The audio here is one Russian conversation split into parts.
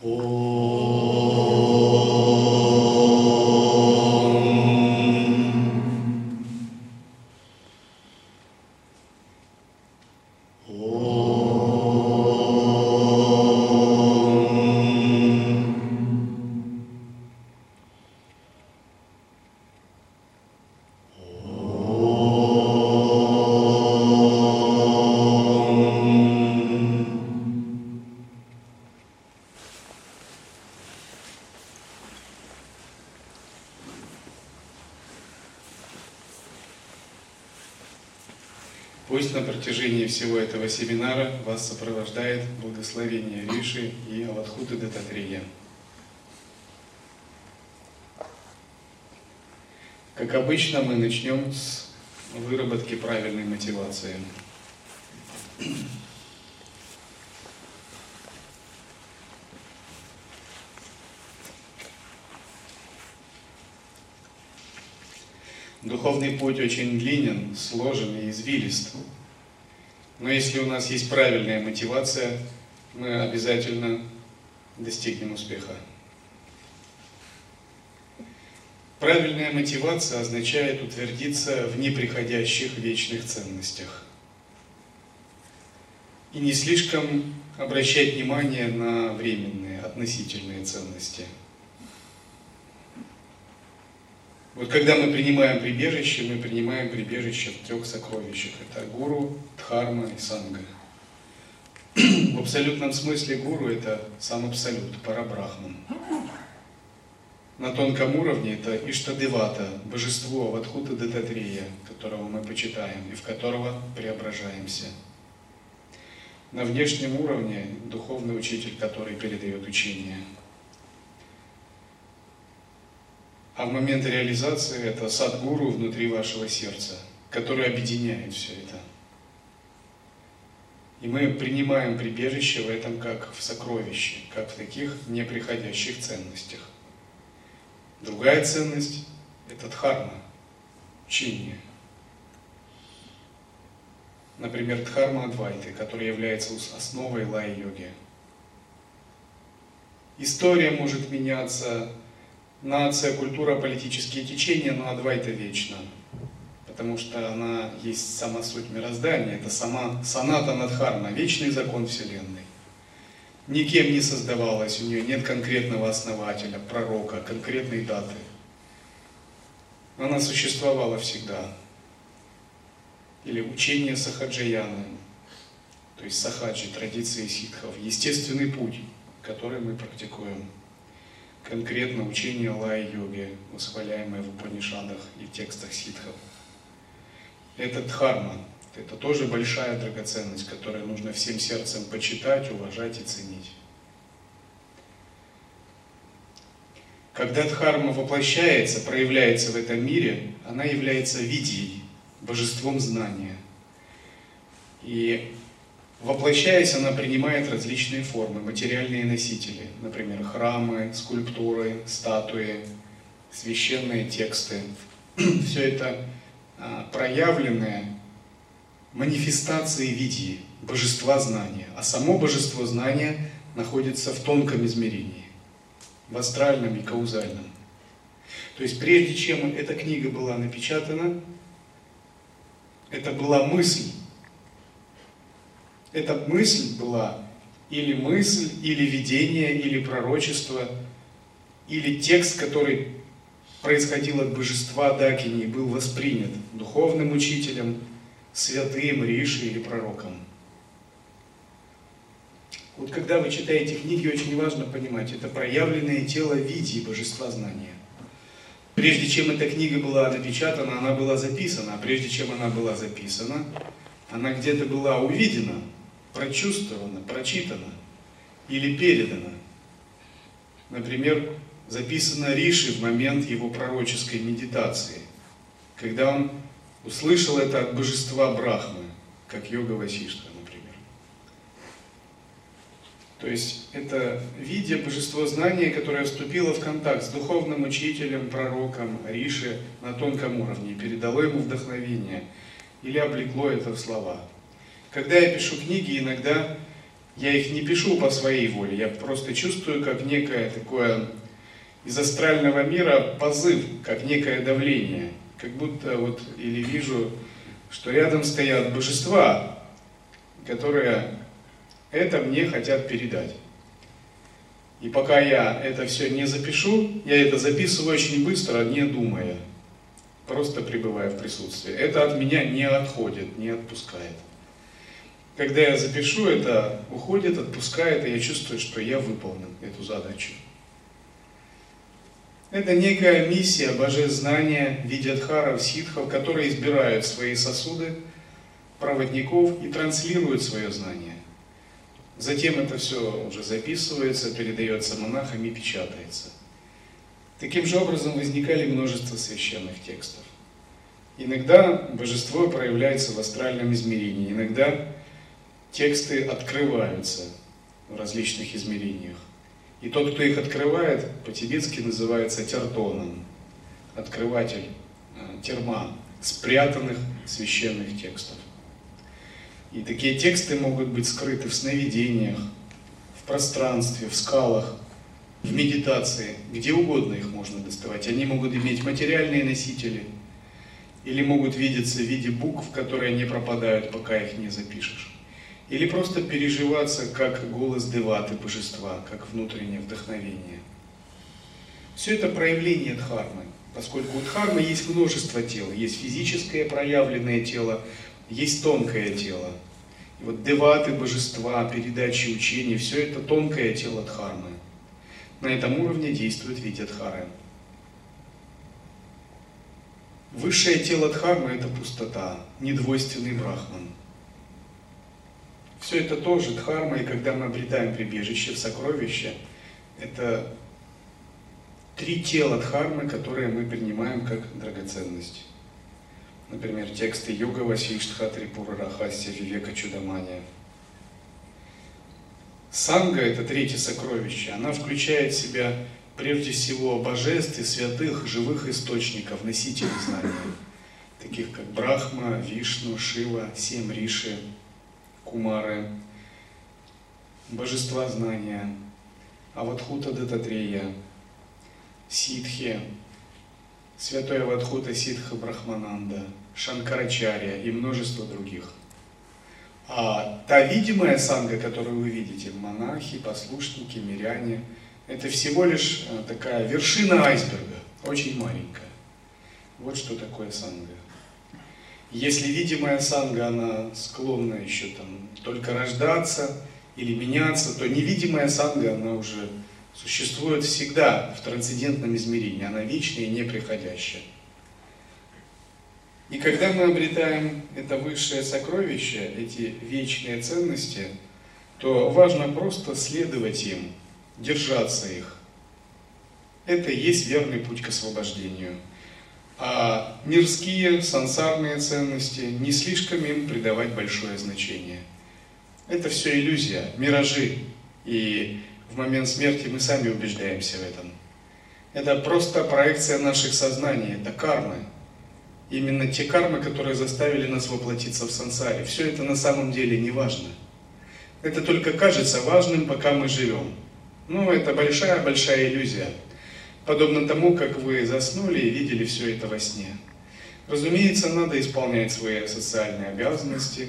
Пусть всего этого семинара вас сопровождает благословение Риши и Авадхуты Дататрия. Как обычно, мы начнем с выработки правильной мотивации. Духовный путь очень длинен, сложен и извилист. Но если у нас есть правильная мотивация, мы обязательно достигнем успеха. Правильная мотивация означает утвердиться в неприходящих вечных ценностях. И не слишком обращать внимание на временные, относительные ценности – Вот когда мы принимаем прибежище, мы принимаем прибежище в трех сокровищах. Это гуру, дхарма и санга. В абсолютном смысле гуру это сам абсолют, парабрахман. На тонком уровне это Иштадевата, божество Вадхута Дататрия, которого мы почитаем и в которого преображаемся. На внешнем уровне духовный учитель, который передает учение – А в момент реализации это садгуру внутри вашего сердца, который объединяет все это. И мы принимаем прибежище в этом как в сокровище, как в таких неприходящих ценностях. Другая ценность – это дхарма, учение. Например, дхарма Адвайты, которая является основой лай-йоги. История может меняться, нация, культура, политические течения, но Адвайта вечна. Потому что она есть сама суть мироздания, это сама саната Надхарма, вечный закон Вселенной. Никем не создавалась, у нее нет конкретного основателя, пророка, конкретной даты. Она существовала всегда. Или учение Сахаджаяны, то есть Сахаджи, традиции ситхов, естественный путь, который мы практикуем конкретно учение лай-йоги, восхваляемое в Упанишадах и в текстах ситхов. Это дхарма, это тоже большая драгоценность, которую нужно всем сердцем почитать, уважать и ценить. Когда дхарма воплощается, проявляется в этом мире, она является видией, божеством знания. И Воплощаясь, она принимает различные формы, материальные носители, например, храмы, скульптуры, статуи, священные тексты. Все это а, проявленные манифестации видии, божества знания. А само божество знания находится в тонком измерении, в астральном и каузальном. То есть прежде чем эта книга была напечатана, это была мысль, эта мысль была или мысль, или видение, или пророчество, или текст, который происходил от божества Дакини и был воспринят духовным учителем, святым, ришей или пророком. Вот когда вы читаете книги, очень важно понимать, это проявленное тело виде божества знания. Прежде чем эта книга была напечатана, она была записана, а прежде чем она была записана, она где-то была увидена – прочувствовано, прочитано или передано. Например, записано Риши в момент его пророческой медитации, когда он услышал это от божества Брахмы, как йога Васиштха, например. То есть это видя божество знания, которое вступило в контакт с духовным учителем, пророком Риши на тонком уровне, передало ему вдохновение или облекло это в слова. Когда я пишу книги, иногда Я их не пишу по своей воле, я просто чувствую как некое такое из астрального мира позыв, как некое давление. Как будто вот, или вижу, что рядом стоят божества, которые это мне хотят передать. И пока я это все не запишу, я это записываю очень быстро, не думая, просто пребывая в присутствии. Это от меня не отходит, не отпускает. Когда я запишу, это уходит, отпускает, и я чувствую, что я выполнил эту задачу. Это некая миссия божезнания видядхаров, ситхов, которые избирают свои сосуды, проводников и транслируют свое знание. Затем это все уже записывается, передается монахам и печатается. Таким же образом возникали множество священных текстов. Иногда божество проявляется в астральном измерении, иногда тексты открываются в различных измерениях. И тот, кто их открывает, по-тибетски называется тертоном, открыватель, э, терма, спрятанных священных текстов. И такие тексты могут быть скрыты в сновидениях, в пространстве, в скалах, в медитации, где угодно их можно доставать. Они могут иметь материальные носители или могут видеться в виде букв, которые не пропадают, пока их не запишешь. Или просто переживаться как голос деваты, божества, как внутреннее вдохновение. Все это проявление дхармы, поскольку у дхармы есть множество тел. Есть физическое проявленное тело, есть тонкое тело. И вот деваты, божества, передачи учений, все это тонкое тело дхармы. На этом уровне действует Видядхара. Высшее тело дхармы – это пустота, недвойственный брахман. Все это тоже дхарма, и когда мы обретаем прибежище в сокровище, это три тела дхармы, которые мы принимаем как драгоценность. Например, тексты Йога Васиштха, Трипура Рахасия, Вивека Чудамания. Санга – это третье сокровище. Она включает в себя прежде всего божеств и святых живых источников, носителей знания, таких как Брахма, Вишну, Шива, семь Риши, Кумары, божества знания, Аватхута Дататрея, Ситхи, Святой Аватхута Ситха Брахмананда, Шанкарачарья и множество других. А та видимая санга, которую вы видите, монахи, послушники, миряне, это всего лишь э, такая вершина айсберга, очень маленькая. Вот что такое санга. Если видимая санга, она склонна еще там только рождаться или меняться, то невидимая санга, она уже существует всегда в трансцендентном измерении, она вечная и неприходящая. И когда мы обретаем это высшее сокровище, эти вечные ценности, то важно просто следовать им, держаться их. Это и есть верный путь к освобождению. А мирские, сансарные ценности, не слишком им придавать большое значение. Это все иллюзия, миражи. И в момент смерти мы сами убеждаемся в этом. Это просто проекция наших сознаний, это кармы. Именно те кармы, которые заставили нас воплотиться в сансаре. Все это на самом деле не важно. Это только кажется важным, пока мы живем. Ну, это большая-большая иллюзия. Подобно тому, как вы заснули и видели все это во сне. Разумеется, надо исполнять свои социальные обязанности,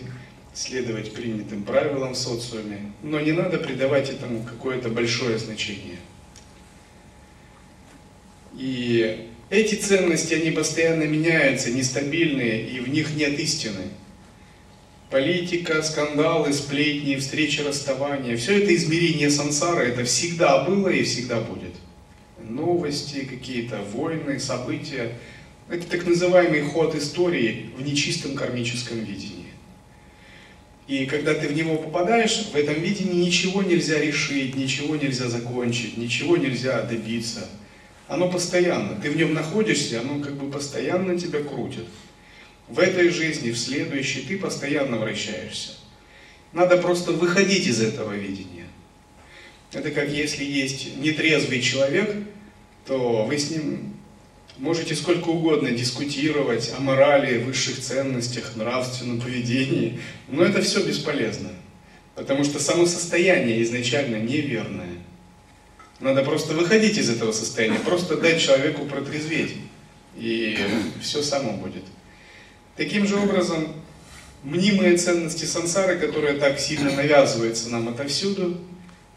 следовать принятым правилам в социуме, но не надо придавать этому какое-то большое значение. И эти ценности, они постоянно меняются, нестабильные, и в них нет истины. Политика, скандалы, сплетни, встречи, расставания, все это измерение сансары, это всегда было и всегда будет. Новости, какие-то войны, события. Это так называемый ход истории в нечистом кармическом видении. И когда ты в него попадаешь, в этом видении ничего нельзя решить, ничего нельзя закончить, ничего нельзя добиться. Оно постоянно. Ты в нем находишься, оно как бы постоянно тебя крутит. В этой жизни, в следующей, ты постоянно вращаешься. Надо просто выходить из этого видения. Это как если есть нетрезвый человек, то вы с ним Можете сколько угодно дискутировать о морали, высших ценностях, нравственном поведении, но это все бесполезно. Потому что само состояние изначально неверное. Надо просто выходить из этого состояния, просто дать человеку протрезветь, и все само будет. Таким же образом, мнимые ценности сансары, которые так сильно навязываются нам отовсюду,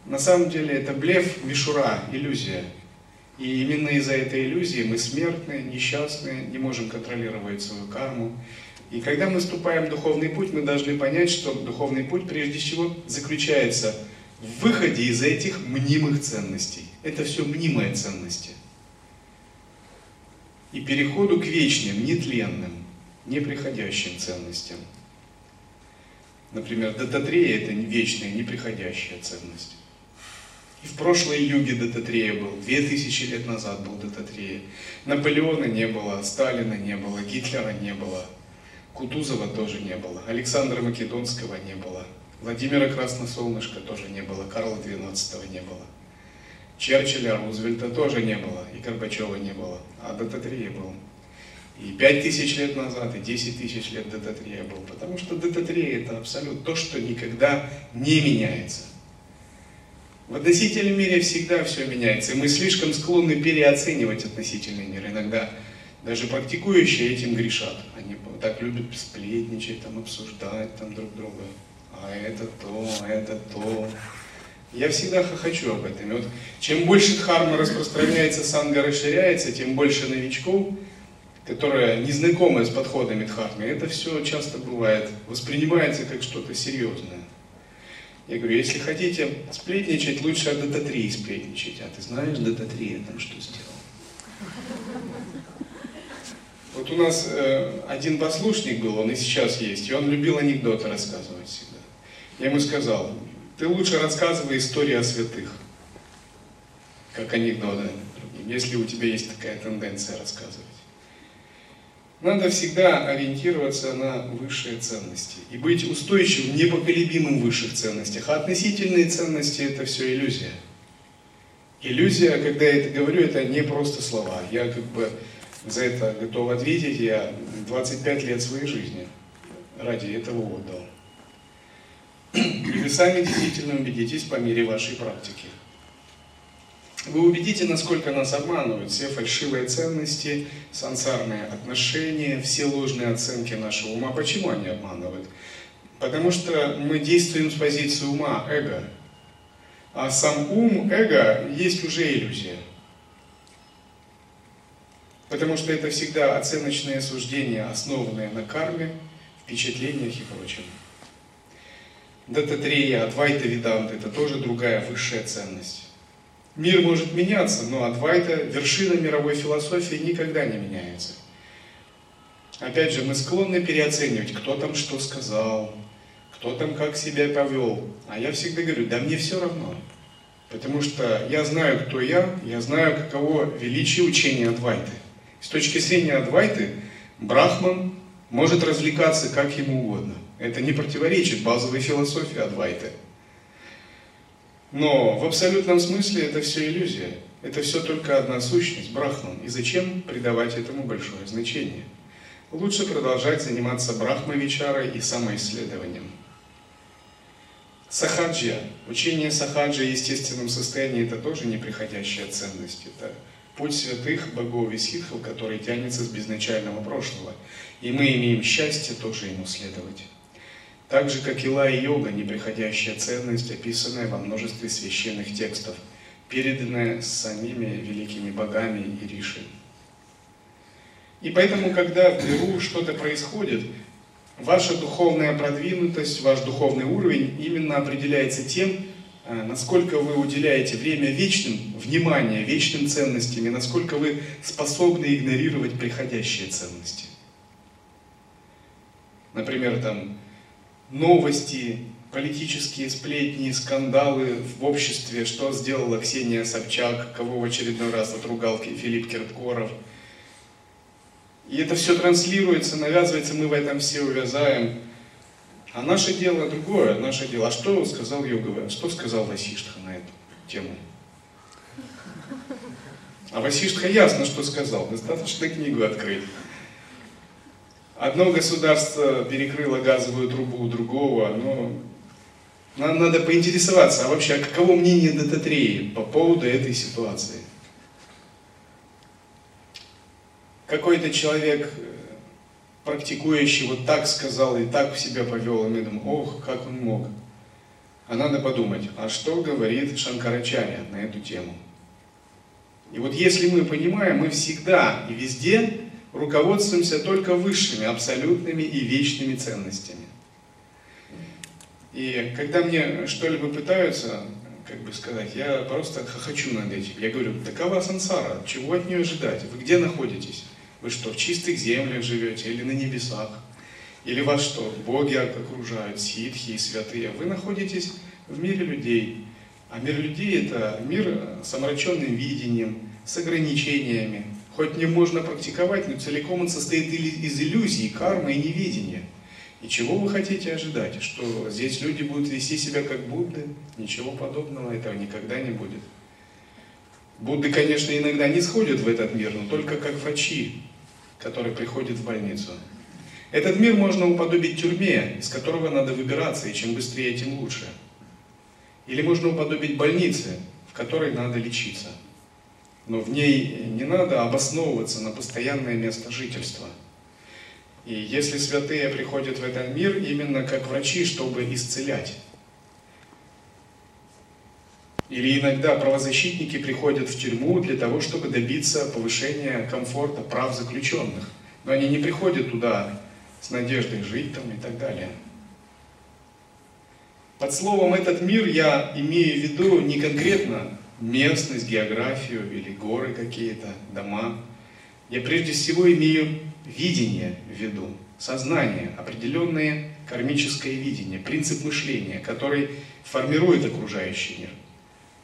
на самом деле это блеф, мишура, иллюзия. И именно из-за этой иллюзии мы смертные, несчастные, не можем контролировать свою карму. И когда мы вступаем в духовный путь, мы должны понять, что духовный путь прежде всего заключается в выходе из этих мнимых ценностей. Это все мнимые ценности. И переходу к вечным, нетленным, неприходящим ценностям. Например, Дататрея – это вечная, неприходящая ценность. И в прошлой юге Дататрея был, две тысячи лет назад был Дататрея. Наполеона не было, Сталина не было, Гитлера не было, Кутузова тоже не было, Александра Македонского не было, Владимира Красносолнышка тоже не было, Карла XII не было. Черчилля, Рузвельта тоже не было, и Горбачева не было, а Дататрея был. И пять тысяч лет назад, и десять тысяч лет Дататрея был, потому что Дататрея это абсолют то, что никогда не меняется. В относительном мире всегда все меняется, и мы слишком склонны переоценивать относительный мир. Иногда даже практикующие этим грешат. Они так любят сплетничать, там, обсуждать там, друг друга. А это то, а это то. Я всегда хохочу об этом. И вот чем больше дхарма распространяется, санга расширяется, тем больше новичков, которые не знакомы с подходами дхармы, это все часто бывает, воспринимается как что-то серьезное. Я говорю, если хотите сплетничать, лучше о ДТ-3 сплетничать. А ты знаешь, ДТ-3 я там что сделал? Вот у нас э, один послушник был, он и сейчас есть, и он любил анекдоты рассказывать всегда. Я ему сказал, ты лучше рассказывай истории о святых, как анекдоты если у тебя есть такая тенденция рассказывать. Надо всегда ориентироваться на высшие ценности и быть устойчивым, непоколебимым в высших ценностях. А относительные ценности – это все иллюзия. Иллюзия, когда я это говорю, это не просто слова. Я как бы за это готов ответить. Я 25 лет своей жизни ради этого отдал. И вы сами действительно убедитесь по мере вашей практики. Вы увидите, насколько нас обманывают все фальшивые ценности, сансарные отношения, все ложные оценки нашего ума. Почему они обманывают? Потому что мы действуем с позиции ума, эго. А сам ум, эго, есть уже иллюзия. Потому что это всегда оценочные суждения, основанные на карме, впечатлениях и прочем. Дататрея, Адвайта Виданта – это тоже другая высшая ценность. Мир может меняться, но Адвайта, вершина мировой философии, никогда не меняется. Опять же, мы склонны переоценивать, кто там что сказал, кто там как себя повел. А я всегда говорю, да мне все равно. Потому что я знаю, кто я, я знаю, каково величие учения Адвайты. С точки зрения Адвайты, Брахман может развлекаться как ему угодно. Это не противоречит базовой философии Адвайты. Но в абсолютном смысле это все иллюзия. Это все только одна сущность, брахман. И зачем придавать этому большое значение? Лучше продолжать заниматься брахмавичарой и самоисследованием. Сахаджия. Учение сахаджа в естественном состоянии – это тоже неприходящая ценность. Это путь святых богов и ситхов, который тянется с безначального прошлого. И мы имеем счастье тоже ему следовать. Так же, как и лай-йога, неприходящая ценность, описанная во множестве священных текстов, переданная самими великими богами и риши. И поэтому, когда в миру что-то происходит, ваша духовная продвинутость, ваш духовный уровень именно определяется тем, э, насколько вы уделяете время вечным, внимание вечным ценностям, и насколько вы способны игнорировать приходящие ценности. Например, там, новости, политические сплетни, скандалы в обществе, что сделала Ксения Собчак, кого в очередной раз отругал Филипп Киркоров. И это все транслируется, навязывается, мы в этом все увязаем. А наше дело другое, наше дело. А что сказал Йогова, что сказал Васиштха на эту тему? А Васиштха ясно, что сказал, достаточно книгу открыть. Одно государство перекрыло газовую трубу у другого, но Нам надо поинтересоваться, а вообще, а каково мнение Дататреи по поводу этой ситуации? Какой-то человек, э, практикующий, вот так сказал и так себя повел, и мы думаем, ох, как он мог. А надо подумать, а что говорит Шанкарачарья на эту тему? И вот если мы понимаем, мы всегда и везде руководствуемся только высшими, абсолютными и вечными ценностями. И когда мне что-либо пытаются, как бы сказать, я просто хочу над этим. Я говорю, такова сансара, чего от нее ожидать? Вы где находитесь? Вы что, в чистых землях живете или на небесах? Или вас что, боги окружают, ситхи и святые? Вы находитесь в мире людей. А мир людей – это мир с омраченным видением, с ограничениями. Хоть не можно практиковать, но целиком он состоит из иллюзий, кармы и невидения. И чего вы хотите ожидать? Что здесь люди будут вести себя как Будды? Ничего подобного, этого никогда не будет. Будды, конечно, иногда не сходят в этот мир, но только как фачи, который приходит в больницу. Этот мир можно уподобить тюрьме, из которого надо выбираться, и чем быстрее, тем лучше. Или можно уподобить больнице, в которой надо лечиться. Но в ней не надо обосновываться на постоянное место жительства – и если святые приходят в этот мир именно как врачи, чтобы исцелять. Или иногда правозащитники приходят в тюрьму для того, чтобы добиться повышения комфорта прав заключенных. Но они не приходят туда с надеждой жить там и так далее. Под словом «этот мир» я имею в виду не конкретно местность, географию или горы какие-то, дома. Я прежде всего имею видение в виду, сознание, определенное кармическое видение, принцип мышления, который формирует окружающий мир.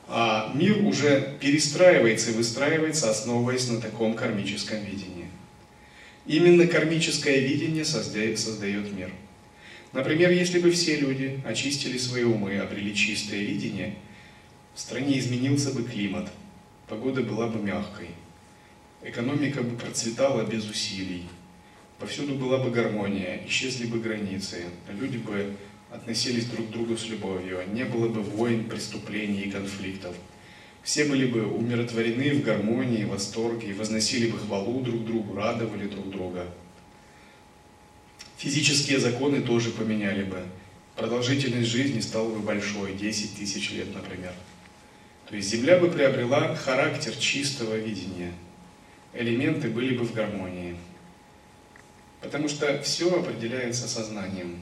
А мир уже перестраивается и выстраивается, основываясь на таком кармическом видении. Именно кармическое видение создает, мир. Например, если бы все люди очистили свои умы, обрели чистое видение, в стране изменился бы климат, погода была бы мягкой, экономика бы процветала без усилий, повсюду была бы гармония, исчезли бы границы, люди бы относились друг к другу с любовью, не было бы войн, преступлений и конфликтов. Все были бы умиротворены в гармонии, восторге, возносили бы хвалу друг другу, радовали друг друга. Физические законы тоже поменяли бы. Продолжительность жизни стала бы большой, 10 тысяч лет, например. То есть Земля бы приобрела характер чистого видения – элементы были бы в гармонии. Потому что все определяется сознанием.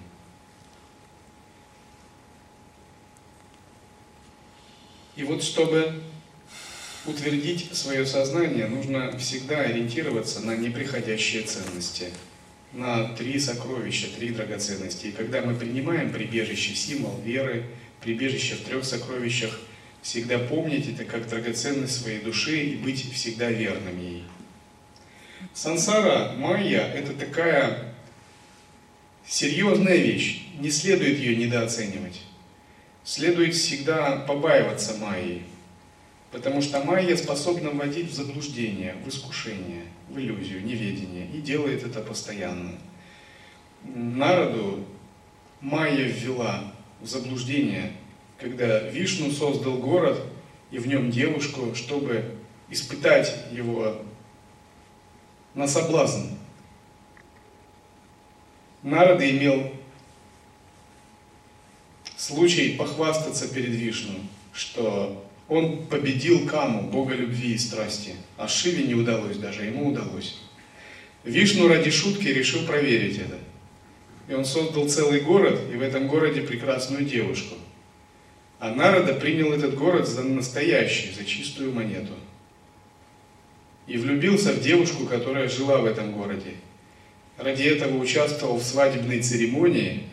И вот чтобы утвердить свое сознание, нужно всегда ориентироваться на неприходящие ценности, на три сокровища, три драгоценности. И когда мы принимаем прибежище, символ веры, прибежище в трех сокровищах, всегда помнить это как драгоценность своей души и быть всегда верным ей. Сансара, майя – это такая серьезная вещь, не следует ее недооценивать. Следует всегда побаиваться майи, потому что майя способна вводить в заблуждение, в искушение, в иллюзию, неведение, и делает это постоянно. Народу майя ввела в заблуждение, когда Вишну создал город и в нем девушку, чтобы испытать его на соблазн. Народа имел случай похвастаться перед Вишну, что он победил Каму, бога любви и страсти, а Шиве не удалось, даже ему удалось. Вишну ради шутки решил проверить это. И он создал целый город, и в этом городе прекрасную девушку. А Народа принял этот город за настоящий, за чистую монету и влюбился в девушку, которая жила в этом городе. Ради этого участвовал в свадебной церемонии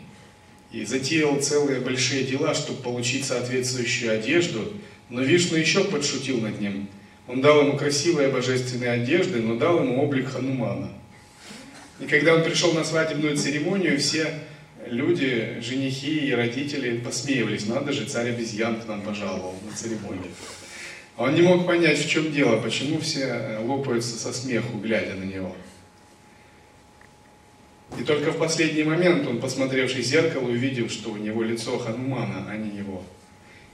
и затеял целые большие дела, чтобы получить соответствующую одежду, но Вишну еще подшутил над ним. Он дал ему красивые божественные одежды, но дал ему облик Ханумана. И когда он пришел на свадебную церемонию, все люди, женихи и родители посмеивались. Надо же, царь обезьян к нам пожаловал на церемонию. Он не мог понять, в чем дело, почему все э, лопаются со смеху, глядя на него. И только в последний момент он, посмотревший в зеркало, увидел, что у него лицо Ханумана, а не его.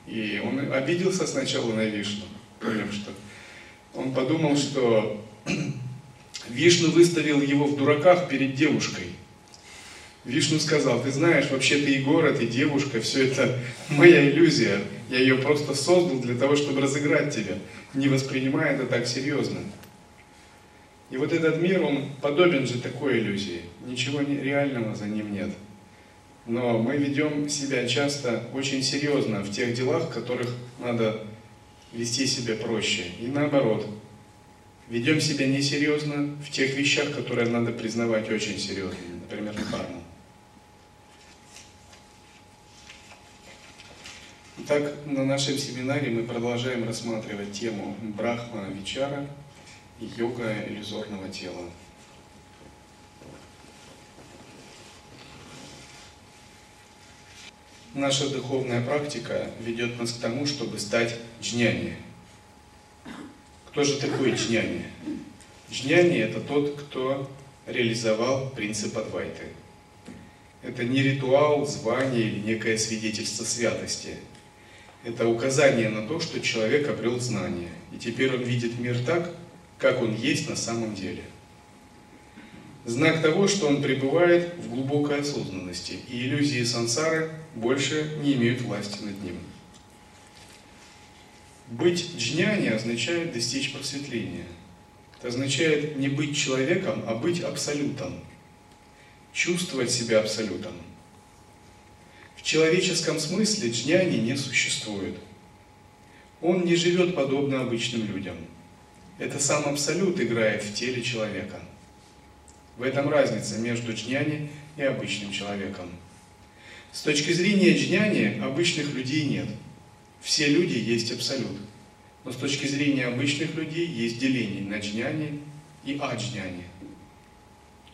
И он обиделся сначала на Вишну, поняв, что он подумал, что Вишну выставил его в дураках перед девушкой. Вишну сказал, ты знаешь, вообще ты и город, и девушка, все это моя иллюзия. Я ее просто создал для того, чтобы разыграть тебя, не воспринимая это так серьезно. И вот этот мир, он подобен же такой иллюзии. Ничего реального за ним нет. Но мы ведем себя часто очень серьезно в тех делах, в которых надо вести себя проще. И наоборот, ведем себя несерьезно в тех вещах, которые надо признавать очень серьезными, например, карму. Итак, на нашем семинаре мы продолжаем рассматривать тему Брахма Вичара и йога иллюзорного тела. Наша духовная практика ведет нас к тому, чтобы стать джняни. Кто же такой джняни? Джняни – это тот, кто реализовал принцип Адвайты. Это не ритуал, звание или некое свидетельство святости. Это указание на то, что человек обрел знание. И теперь он видит мир так, как он есть на самом деле – знак того, что он пребывает в глубокой осознанности, и иллюзии сансары больше не имеют власти над ним. Быть джняни означает достичь просветления. Это означает не быть человеком, а быть абсолютом. Чувствовать себя абсолютом. В человеческом смысле джняни не существует. Он не живет подобно обычным людям. Это сам абсолют играет в теле человека – в этом разница между джняни и обычным человеком. С точки зрения джняни обычных людей нет. Все люди есть абсолют. Но с точки зрения обычных людей есть деление на джняни и аджняни.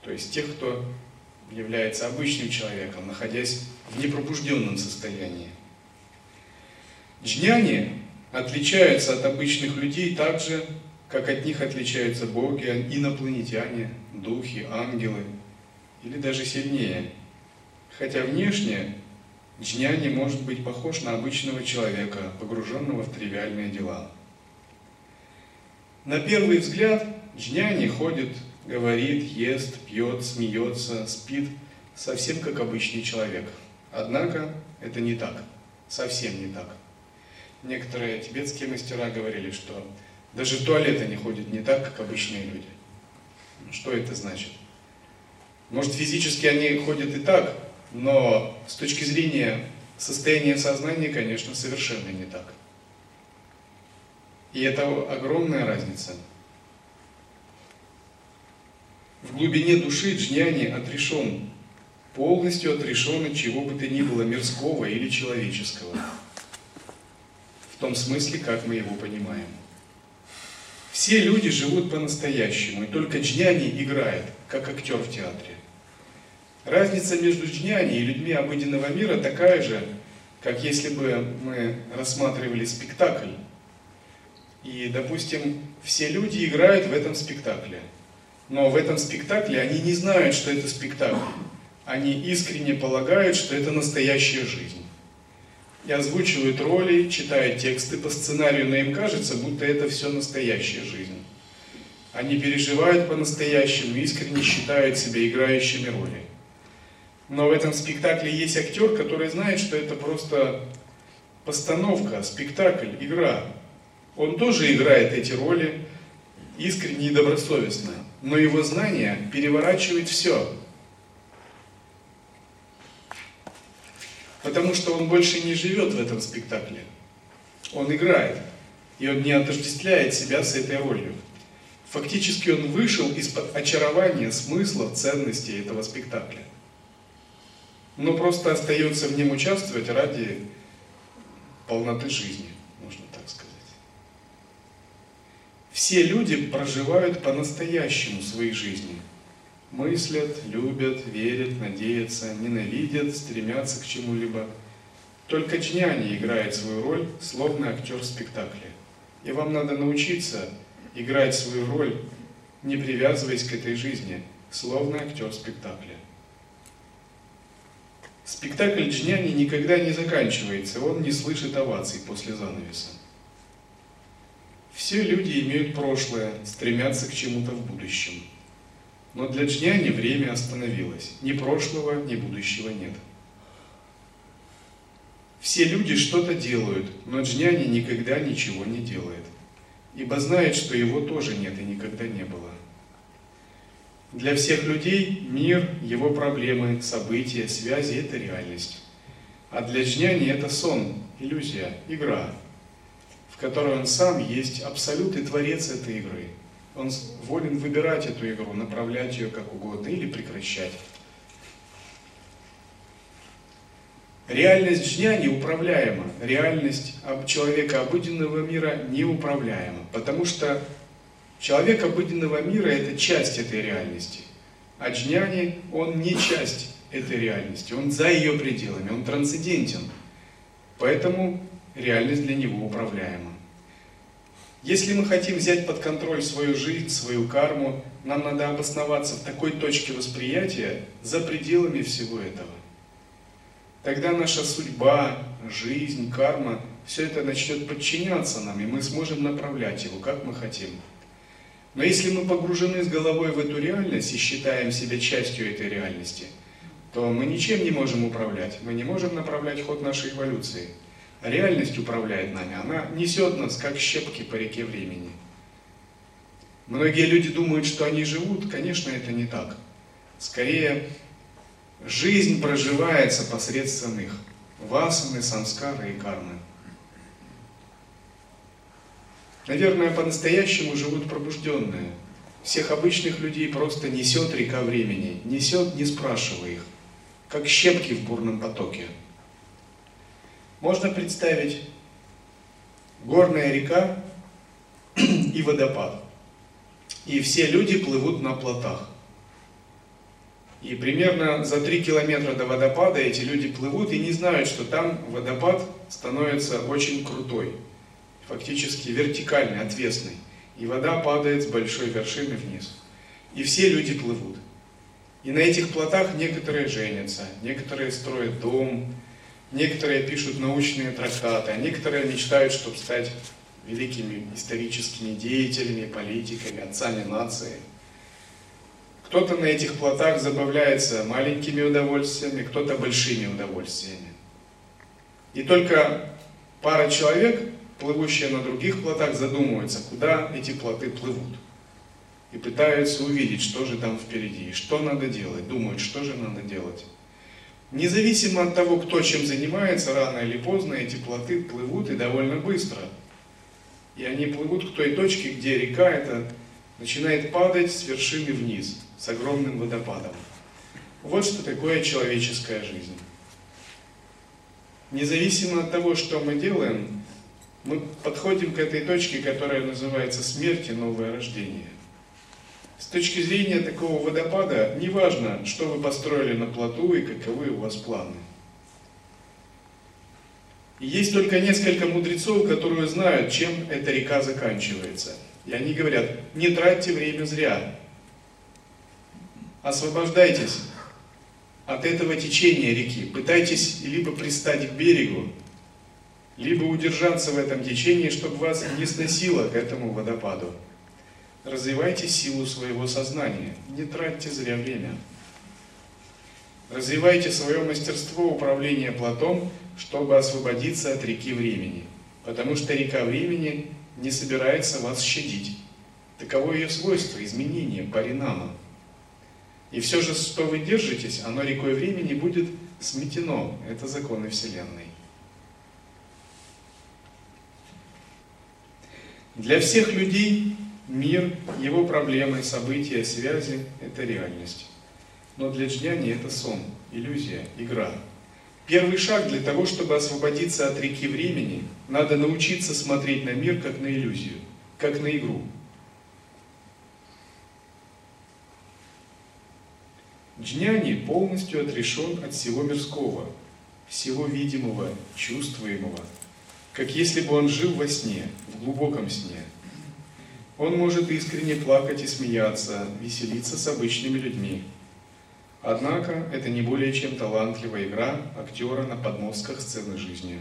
То есть тех, кто является обычным человеком, находясь в непробужденном состоянии. Джняни отличаются от обычных людей так же, как от них отличаются боги, инопланетяне, духи, ангелы, или даже сильнее. Хотя внешне Джняни может быть похож на обычного человека, погруженного в тривиальные дела. На первый взгляд Джняни ходит, говорит, ест, пьет, смеется, спит, совсем как обычный человек. Однако это не так, совсем не так. Некоторые тибетские мастера говорили, что даже в туалеты не ходят не так, как обычные люди. Что это значит? Может, физически они ходят и так, но с точки зрения состояния сознания, конечно, совершенно не так. И это огромная разница. В глубине души Джняни отрешен, полностью отрешен от чего бы то ни было мирского или человеческого. В том смысле, как мы его понимаем. Все люди живут по-настоящему, и только Джняни играет, как актер в театре. Разница между Джняни и людьми обыденного мира такая же, как если бы мы рассматривали спектакль. И, допустим, все люди играют в этом спектакле. Но в этом спектакле они не знают, что это спектакль. Они искренне полагают, что это настоящая жизнь и озвучивают роли, читают тексты по сценарию, но им кажется, будто это все настоящая жизнь. Они переживают по-настоящему, искренне считают себя играющими роли. Но в этом спектакле есть актер, который знает, что это просто постановка, спектакль, игра. Он тоже играет эти роли искренне и добросовестно, но его знание переворачивает все. Потому что он больше не живет в этом спектакле. Он играет. И он не отождествляет себя с этой ролью. Фактически он вышел из-под очарования смысла, ценности этого спектакля. Но просто остается в нем участвовать ради полноты жизни, можно так сказать. Все люди проживают по-настоящему свои жизни – мыслят, любят, верят, надеются, ненавидят, стремятся к чему-либо. Только Джняни играет свою роль, словно актер в спектакле. И вам надо научиться играть свою роль, не привязываясь к этой жизни, словно актер в спектакле. Спектакль Джняни никогда не заканчивается, он не слышит оваций после занавеса. Все люди имеют прошлое, стремятся к чему-то в будущем. Но для Джняни время остановилось. Ни прошлого, ни будущего нет. Все люди что-то делают, но Джняни никогда ничего не делает, ибо знает, что его тоже нет и никогда не было. Для всех людей мир, его проблемы, события, связи – это реальность. А для Джняни это сон, иллюзия, игра, в которой он сам есть абсолют и творец этой игры. Он волен выбирать эту игру, направлять ее как угодно или прекращать. Реальность жня неуправляема, реальность человека обыденного мира неуправляема, потому что человек обыденного мира – это часть этой реальности, а джняни, он не часть этой реальности, он за ее пределами, он трансцендентен, поэтому реальность для него управляема. Если мы хотим взять под контроль свою жизнь, свою карму, нам надо обосноваться в такой точке восприятия за пределами всего этого – тогда наша судьба, жизнь, карма, все это начнет подчиняться нам, и мы сможем направлять его, как мы хотим. Но если мы погружены с головой в эту реальность и считаем себя частью этой реальности, то мы ничем не можем управлять, мы не можем направлять ход нашей эволюции. Реальность управляет нами, она несет нас, как щепки по реке времени. Многие люди думают, что они живут, конечно, это не так. Скорее, Жизнь проживается посредством их. Васаны, самскары и кармы. Наверное, по-настоящему живут пробужденные. Всех обычных людей просто несет река времени, несет, не спрашивая их, как щепки в бурном потоке. Можно представить горная река и водопад. И все люди плывут на плотах. И примерно за три километра до водопада эти люди плывут и не знают, что там водопад становится очень крутой, фактически вертикальный, отвесный. И вода падает с большой вершины вниз. И все люди плывут. И на этих плотах некоторые женятся, некоторые строят дом, некоторые пишут научные трактаты, а некоторые мечтают, чтобы стать великими историческими деятелями, политиками, отцами нации – кто-то на этих плотах забавляется маленькими удовольствиями, кто-то большими удовольствиями. И только пара человек, плывущие на других плотах, задумываются, куда эти плоты плывут. И пытаются увидеть, что же там впереди, что надо делать, думают, что же надо делать. Независимо от того, кто чем занимается, рано или поздно эти плоты плывут и довольно быстро. И они плывут к той точке, где река эта начинает падать с вершины вниз с огромным водопадом. Вот что такое человеческая жизнь. Независимо от того, что мы делаем, мы подходим к этой точке, которая называется смерть и новое рождение. С точки зрения такого водопада, неважно, что вы построили на плоту и каковы у вас планы. Есть только несколько мудрецов, которые знают, чем эта река заканчивается. И они говорят, не тратьте время зря, освобождайтесь от этого течения реки. Пытайтесь либо пристать к берегу, либо удержаться в этом течении, чтобы вас не сносило к этому водопаду. Развивайте силу своего сознания, не тратьте зря время. Развивайте свое мастерство управления плотом, чтобы освободиться от реки времени. Потому что река времени не собирается вас щадить. Таково ее свойство, изменение, паринама. И все же, что вы держитесь, оно рекой времени будет сметено. Это законы Вселенной. Для всех людей мир, его проблемы, события, связи – это реальность. Но для джняни это сон, иллюзия, игра. Первый шаг для того, чтобы освободиться от реки времени, надо научиться смотреть на мир как на иллюзию, как на игру – Джняни полностью отрешен от всего мирского, всего видимого, чувствуемого, как если бы он жил во сне, в глубоком сне. Он может искренне плакать и смеяться, веселиться с обычными людьми. Однако это не более чем талантливая игра актера на подмостках сцены жизни.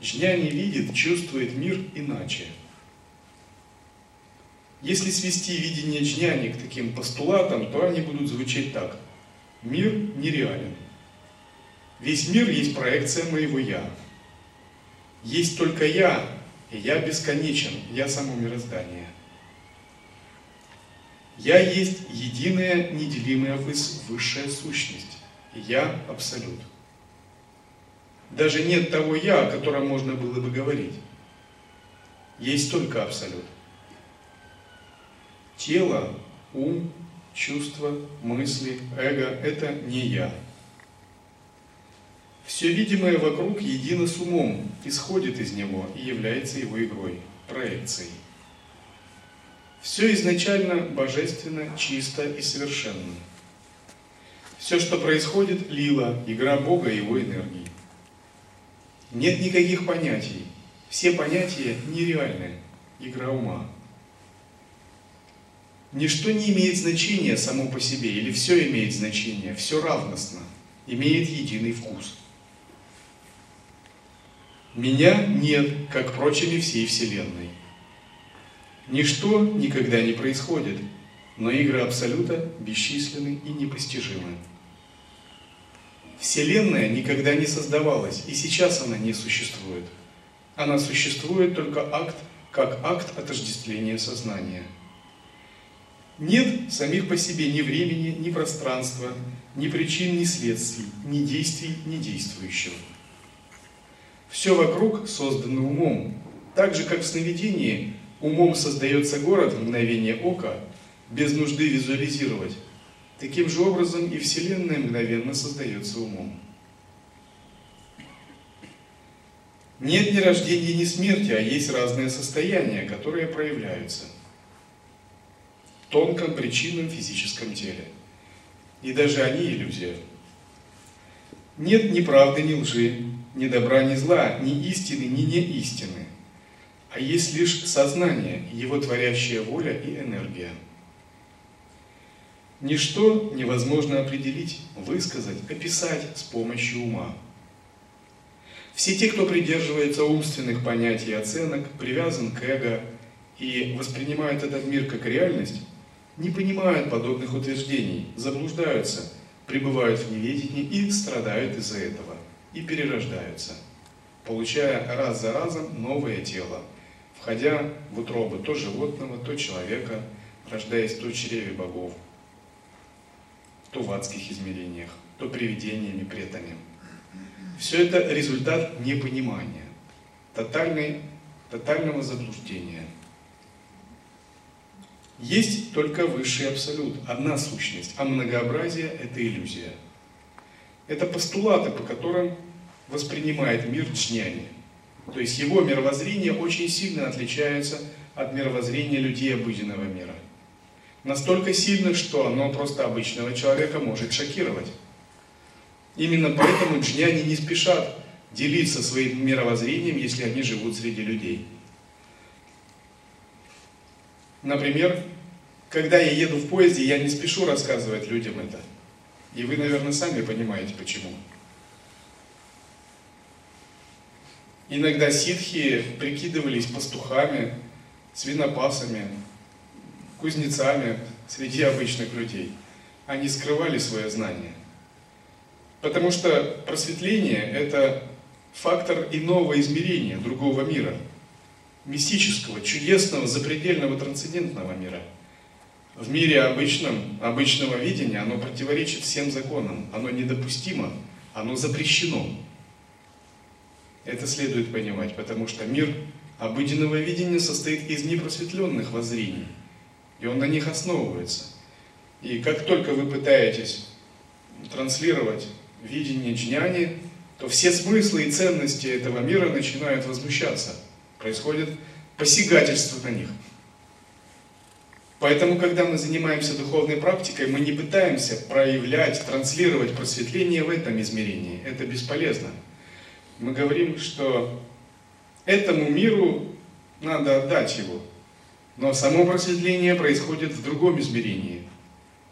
Джняни видит, чувствует мир иначе. Если свести видение джняни к таким постулатам, то они будут звучать так. Мир нереален. Весь мир есть проекция моего «я». Есть только «я», «я» бесконечен, «я» само мироздание. «Я» есть единая, неделимая высшая сущность. «Я» – абсолют. Даже нет того «я», о котором можно было бы говорить. Есть только абсолют. Тело, ум, чувства, мысли, эго – это не я. Все видимое вокруг едино с умом, исходит из него и является его игрой, проекцией. Все изначально божественно, чисто и совершенно. Все, что происходит, лила, игра Бога и его энергии. Нет никаких понятий. Все понятия нереальны, игра ума. Ничто не имеет значения само по себе, или все имеет значение, все равностно, имеет единый вкус. Меня нет, как прочими всей Вселенной. Ничто никогда не происходит, но игры Абсолюта бесчисленны и непостижимы. Вселенная никогда не создавалась, и сейчас она не существует. Она существует только акт, как акт отождествления сознания – нет самих по себе ни времени, ни пространства, ни причин, ни следствий, ни действий, ни действующего. Все вокруг создано умом, так же, как в сновидении умом создается город в мгновение ока, без нужды визуализировать. Таким же образом и Вселенная мгновенно создается умом. Нет ни рождения, ни смерти, а есть разные состояния, которые проявляются – тонком причинном физическом теле. И даже они иллюзия. Нет ни правды, ни лжи, ни добра, ни зла, ни истины, ни неистины. А есть лишь сознание, его творящая воля и энергия. Ничто невозможно определить, высказать, описать с помощью ума. Все те, кто придерживается умственных понятий и оценок, привязан к эго и воспринимает этот мир как реальность, не понимают подобных утверждений, заблуждаются, пребывают в неведении и страдают из-за этого, и перерождаются, получая раз за разом новое тело, входя в утробы то животного, то человека, рождаясь то в чреве богов, то в адских измерениях, то привидениями, претами. Все это результат непонимания, тотальной, тотального заблуждения – есть только высший абсолют, одна сущность, а многообразие – это иллюзия. Это постулаты, по которым воспринимает мир джняни. То есть его мировоззрение очень сильно отличается от мировоззрения людей обыденного мира. Настолько сильно, что оно просто обычного человека может шокировать. Именно поэтому джняни не спешат делиться своим мировоззрением, если они живут среди людей. Например, когда я еду в поезде, я не спешу рассказывать людям это. И вы, наверное, сами понимаете, почему. Иногда ситхи прикидывались пастухами, свинопасами, кузнецами среди обычных людей. Они скрывали свое знание. Потому что просветление – это фактор иного измерения, другого мира – мистического, чудесного, запредельного, трансцендентного мира. В мире обычном, обычного видения оно противоречит всем законам, оно недопустимо, оно запрещено. Это следует понимать, потому что мир обыденного видения состоит из непросветленных воззрений, и он на них основывается. И как только вы пытаетесь транслировать видение джняни, то все смыслы и ценности этого мира начинают возмущаться – происходит посягательство на них. Поэтому, когда мы занимаемся духовной практикой, мы не пытаемся проявлять, транслировать просветление в этом измерении. Это бесполезно. Мы говорим, что этому миру надо отдать его. Но само просветление происходит в другом измерении.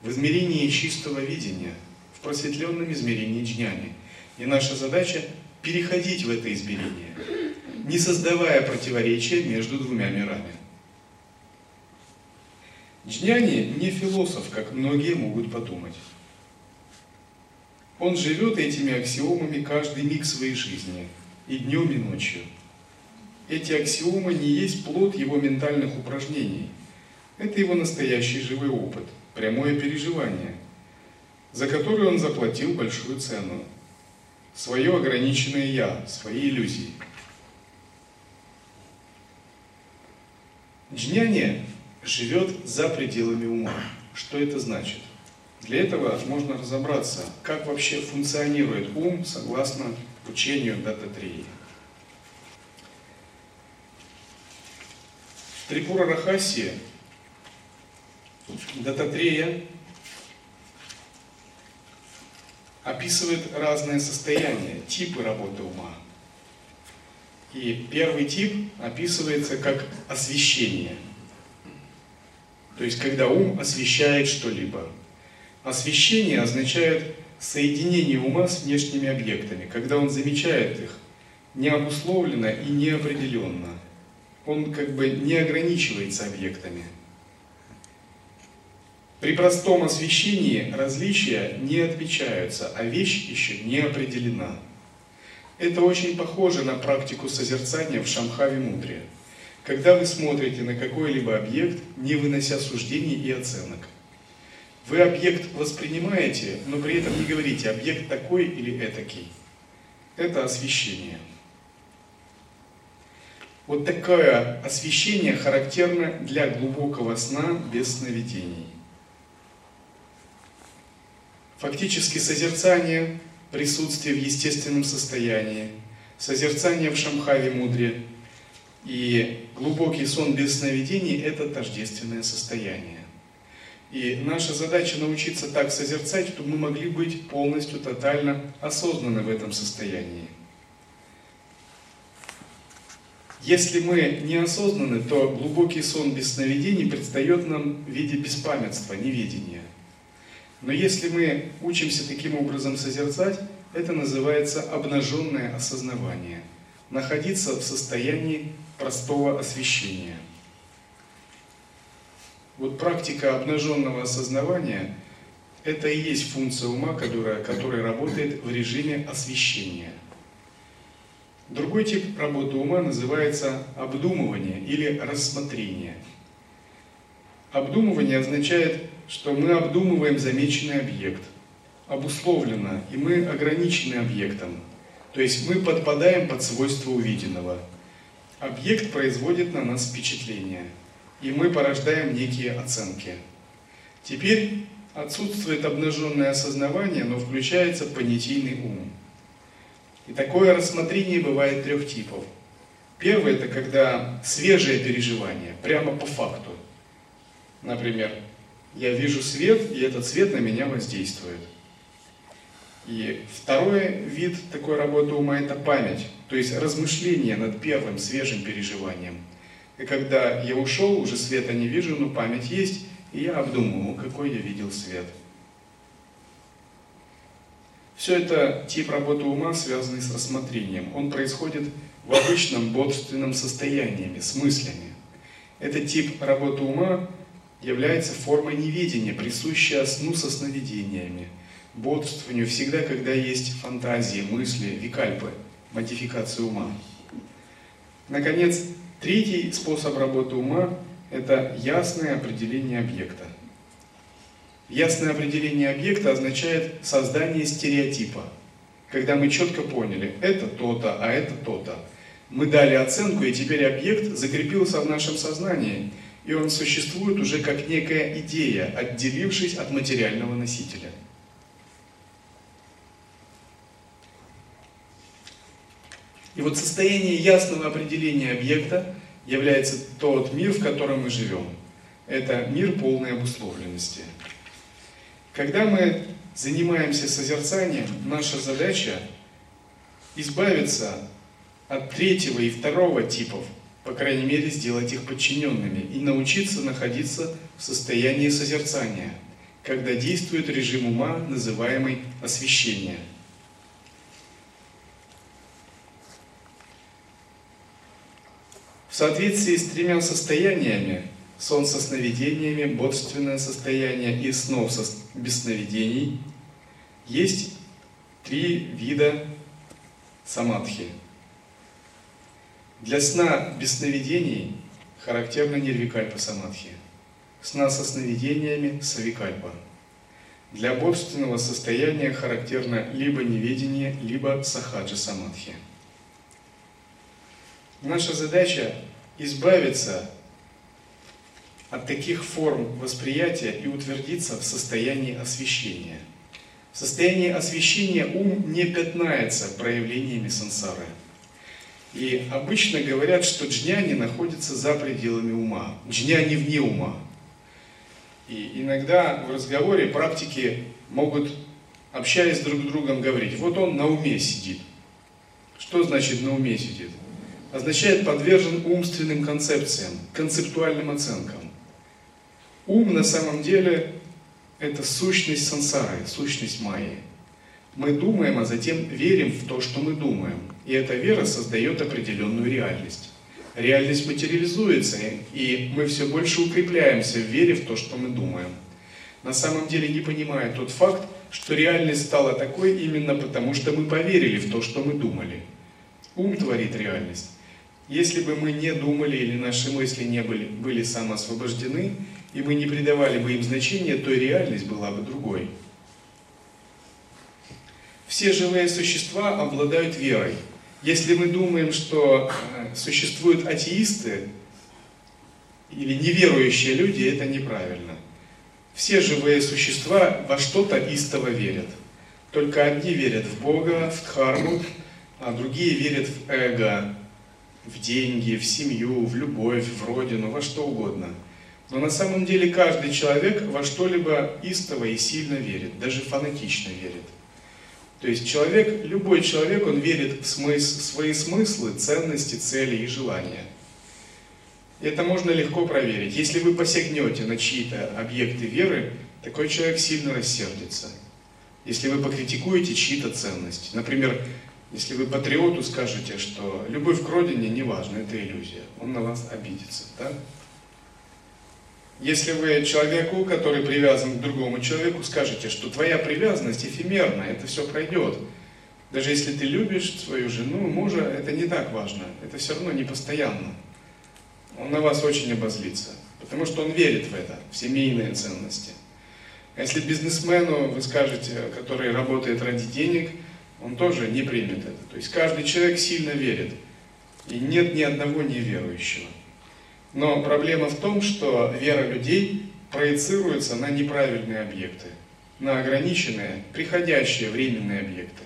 в измерении чистого видения, в просветленном измерении джняни. И наша задача переходить в это измерение, не создавая противоречия между двумя мирами. Джняни не философ, как многие могут подумать. Он живет этими аксиомами каждый миг своей жизни, и днем, и ночью. Эти аксиомы не есть плод его ментальных упражнений. Это его настоящий живой опыт, прямое переживание, за которое он заплатил большую цену. Свое ограниченное «я», свои иллюзии. Джняни живет за пределами ума. Что это значит? Для этого можно разобраться, как вообще функционирует ум согласно учению Дататрии. Трипура Рахаси Дататрея описывает разные состояния, типы работы ума. И первый тип описывается как освещение. То есть, когда ум освещает что-либо. Освещение означает соединение ума с внешними объектами, когда он замечает их необусловленно и неопределенно. Он как бы не ограничивается объектами. При простом освещении различия не отмечаются, а вещь еще не определена. Это очень похоже на практику созерцания в Шамхаве Мудре, когда вы смотрите на какой-либо объект, не вынося суждений и оценок – вы объект воспринимаете, но при этом не говорите, объект такой или этакий. Это освещение. Вот такое освещение характерно для глубокого сна без сновидений. Фактически созерцание присутствие в естественном состоянии, созерцание в Шамхаве мудре и глубокий сон без сновидений – это тождественное состояние. И наша задача научиться так созерцать, чтобы мы могли быть полностью, тотально осознаны в этом состоянии. Если мы не осознаны, то глубокий сон без сновидений предстает нам в виде беспамятства, неведения. Но если мы учимся таким образом созерцать, это называется обнаженное осознавание. Находиться в состоянии простого освещения – вот практика обнаженного осознавания – это и есть функция ума, которая, которая работает в режиме освещения. Другой тип работы ума называется обдумывание или рассмотрение. Обдумывание означает, что мы обдумываем замеченный объект, обусловленно, и мы ограничены объектом. То есть мы подпадаем под свойства увиденного. Объект производит на нас впечатление – и мы порождаем некие оценки. Теперь отсутствует обнаженное осознавание, но включается понятийный ум. И такое рассмотрение бывает трех типов. Первое – это когда свежее переживание, прямо по факту. Например, я вижу свет, и этот свет на меня воздействует. И второй вид такой работы ума – это память, то есть размышление над первым свежим переживанием – и когда я ушел, уже света не вижу, но память есть, и я обдумываю, какой я видел свет. Все это тип работы ума, связанный с рассмотрением. Он происходит в обычном бодрственном состоянии, с мыслями. Этот тип работы ума является формой неведения, присущая сну со сновидениями, бодрствованию всегда, когда есть фантазии, мысли, викальпы, модификация ума. Наконец, Третий способ работы ума – это ясное определение объекта. Ясное определение объекта означает создание стереотипа. Когда мы четко поняли, это то-то, а это то-то. Мы дали оценку, и теперь объект закрепился в нашем сознании, и он существует уже как некая идея, отделившись от материального носителя. И вот состояние ясного определения объекта является тот мир, в котором мы живем. Это мир полной обусловленности. Когда мы занимаемся созерцанием, наша задача избавиться от третьего и второго типов, по крайней мере, сделать их подчиненными и научиться находиться в состоянии созерцания, когда действует режим ума, называемый освещение. В соответствии с тремя состояниями, сон со сновидениями, бодрственное состояние и снов со, без сновидений, есть три вида самадхи. Для сна без сновидений характерна нирвикальпа самадхи – сна со сновидениями савикальпа. Для бодственного состояния характерно либо неведение, либо сахаджа самадхи. Наша задача избавиться от таких форм восприятия и утвердиться в состоянии освещения. В состоянии освещения ум не пятнается проявлениями сансары. И обычно говорят, что джняни находится за пределами ума. Джняни вне ума. И иногда в разговоре практики могут, общаясь друг с другом, говорить, вот он на уме сидит. Что значит на уме сидит? Означает подвержен умственным концепциям, концептуальным оценкам. Ум на самом деле это сущность сансары, сущность майи. Мы думаем, а затем верим в то, что мы думаем. И эта вера создает определенную реальность реальность материализуется, и мы все больше укрепляемся в вере в то, что мы думаем. На самом деле не понимая тот факт, что реальность стала такой именно потому, что мы поверили в то, что мы думали. Ум творит реальность. Если бы мы не думали или наши мысли не были, были самоосвобождены, и мы не придавали бы им значения, то и реальность была бы другой. Все живые существа обладают верой – если мы думаем, что э, существуют атеисты или неверующие люди, это неправильно. Все живые существа во что-то истово верят. Только одни верят в Бога, в Дхарму, а другие верят в эго, в деньги, в семью, в любовь, в родину, во что угодно. Но на самом деле каждый человек во что-либо истово и сильно верит, даже фанатично верит. То есть человек, любой человек, он верит в смысл, свои смыслы, ценности, цели и желания. Это можно легко проверить. Если вы посягнете на чьи-то объекты веры, такой человек сильно рассердится. Если вы покритикуете чьи-то ценности. Например, если вы патриоту скажете, что любовь к родине не важна, это иллюзия, он на вас обидится. Да? Если вы человеку, который привязан к другому человеку, скажете, что твоя привязанность эфемерна, это все пройдет. Даже если ты любишь свою жену, мужа, это не так важно. Это все равно не постоянно. Он на вас очень обозлится. Потому что он верит в это, в семейные ценности. А если бизнесмену вы скажете, который работает ради денег, он тоже не примет это. То есть каждый человек сильно верит. И нет ни одного неверующего. Но проблема в том, что вера людей проецируется на неправильные объекты, на ограниченные, приходящие временные объекты.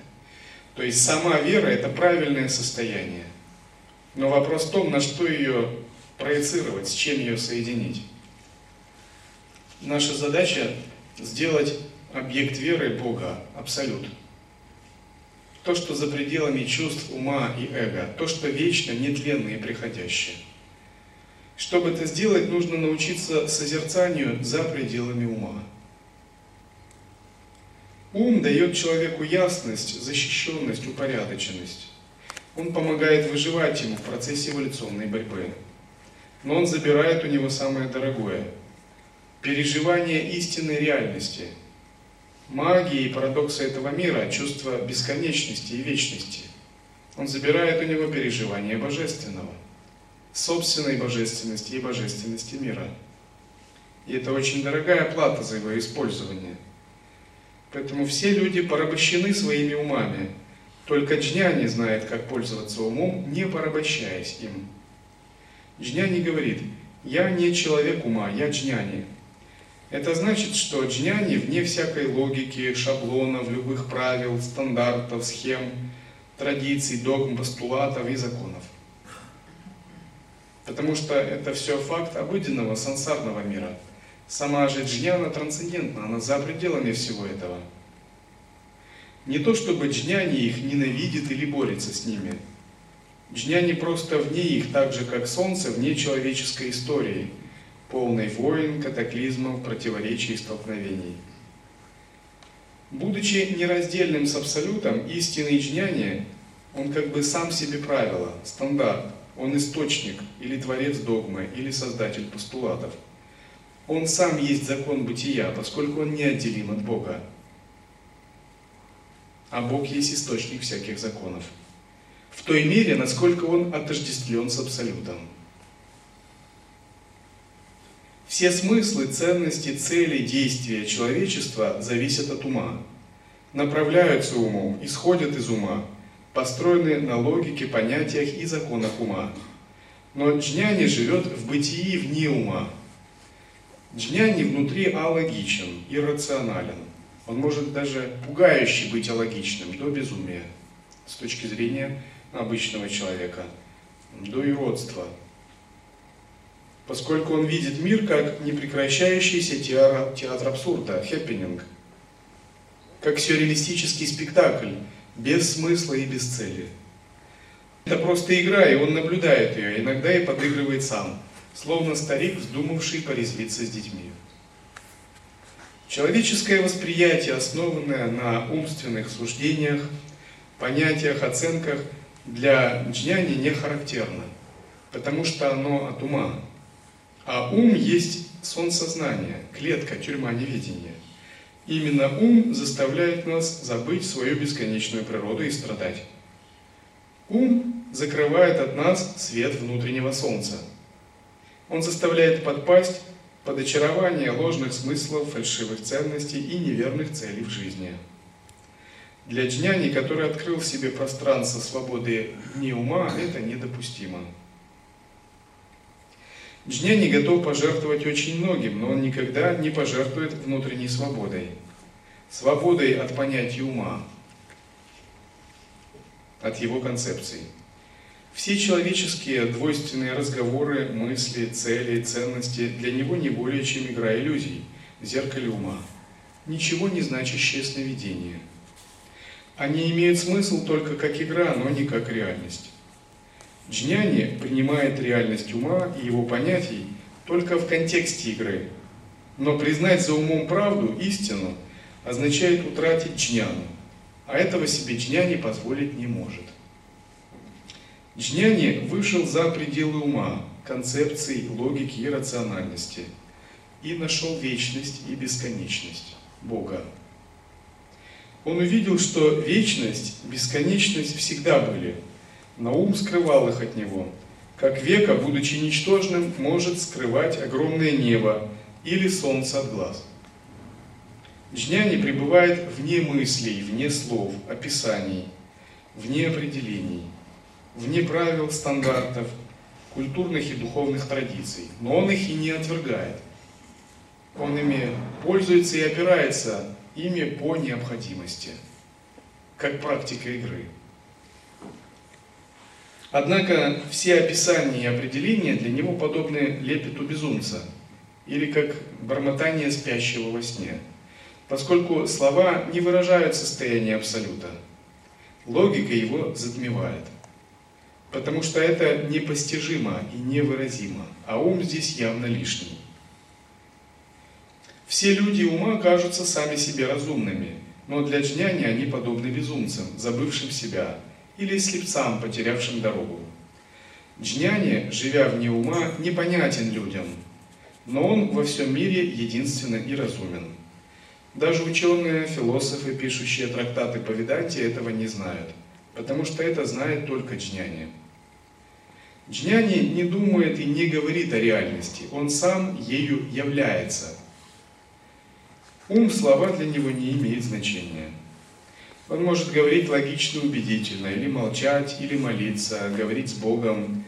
То есть сама вера – это правильное состояние. Но вопрос в том, на что ее проецировать, с чем ее соединить. Наша задача – сделать объект веры Бога абсолют. То, что за пределами чувств, ума и эго, то, что вечно, нетленно и приходящее – чтобы это сделать, нужно научиться созерцанию за пределами ума. Ум дает человеку ясность, защищенность, упорядоченность. Он помогает выживать ему в процессе эволюционной борьбы. Но он забирает у него самое дорогое – переживание истинной реальности, магии и парадокса этого мира, чувство бесконечности и вечности. Он забирает у него переживание божественного собственной божественности и божественности мира. И это очень дорогая плата за его использование. Поэтому все люди порабощены своими умами. Только джняни знает, как пользоваться умом, не порабощаясь им. Джняни говорит, я не человек ума, я джняни. Это значит, что джняни вне всякой логики, шаблонов, любых правил, стандартов, схем, традиций, догм, постулатов и законов. Потому что это все факт обыденного сансарного мира. Сама же джняна трансцендентна, она за пределами всего этого. Не то чтобы джняни их ненавидит или борется с ними. Джняни просто вне их, так же как солнце вне человеческой истории, полной войн, катаклизмов, противоречий и столкновений. Будучи нераздельным с Абсолютом, истинный джняни, он как бы сам себе правило, стандарт, он источник, или творец догмы, или создатель постулатов. Он сам есть закон бытия, поскольку он неотделим от Бога. А Бог есть источник всяких законов. В той мере, насколько он отождествлен с Абсолютом. Все смыслы, ценности, цели, действия человечества зависят от ума. Направляются умом, исходят из ума, построены на логике, понятиях и законах ума. Но джняни живет в бытии вне ума. Джняни внутри алогичен, иррационален. Он может даже пугающе быть алогичным, до безумия, с точки зрения обычного человека, до юродства, поскольку он видит мир как непрекращающийся театр, театр абсурда, хэппенинг, как сюрреалистический спектакль, без смысла и без цели. Это просто игра, и он наблюдает ее, иногда и подыгрывает сам, словно старик, вздумавший порезвиться с детьми. Человеческое восприятие, основанное на умственных суждениях, понятиях, оценках, для джняни не характерно, потому что оно от ума. А ум есть сон сознания, клетка, тюрьма неведения. Именно ум заставляет нас забыть свою бесконечную природу и страдать. Ум закрывает от нас свет внутреннего солнца. Он заставляет подпасть под очарование ложных смыслов, фальшивых ценностей и неверных целей в жизни. Для джняни, который открыл в себе пространство свободы не ума, это недопустимо. Джняни готов пожертвовать очень многим, но он никогда не пожертвует внутренней свободой. Свободой от понятия ума, от его концепции. Все человеческие двойственные разговоры, мысли, цели, ценности для него не более чем игра иллюзий, зеркале ума. Ничего не значащее сновидение. Они имеют смысл только как игра, но не как реальность. Джняни принимает реальность ума и его понятий только в контексте игры. Но признать за умом правду, истину, означает утратить джняну, а этого себе джняни позволить не может. Джняни вышел за пределы ума, концепций, логики и рациональности и нашел вечность и бесконечность Бога. Он увидел, что вечность, бесконечность всегда были – но ум скрывал их от него, как века, будучи ничтожным, может скрывать огромное небо или солнце от глаз. Джняни пребывает вне мыслей, вне слов, описаний, вне определений, вне правил, стандартов, культурных и духовных традиций, но он их и не отвергает. Он ими пользуется и опирается ими по необходимости, как практика игры. Однако все описания и определения для него подобны лепету безумца или как бормотание спящего во сне, поскольку слова не выражают состояние Абсолюта. Логика его затмевает, потому что это непостижимо и невыразимо, а ум здесь явно лишний. Все люди ума кажутся сами себе разумными, но для джняни они подобны безумцам, забывшим себя, или слепцам, потерявшим дорогу. Джняни, живя вне ума, непонятен людям, но он во всем мире единственный и разумен. Даже ученые, философы, пишущие трактаты по Веданте, этого не знают, потому что это знает только Джняни. Джняни не думает и не говорит о реальности, он сам ею является. Ум слова для него не имеет значения. Он может говорить логично, убедительно, или молчать, или молиться, говорить с Богом,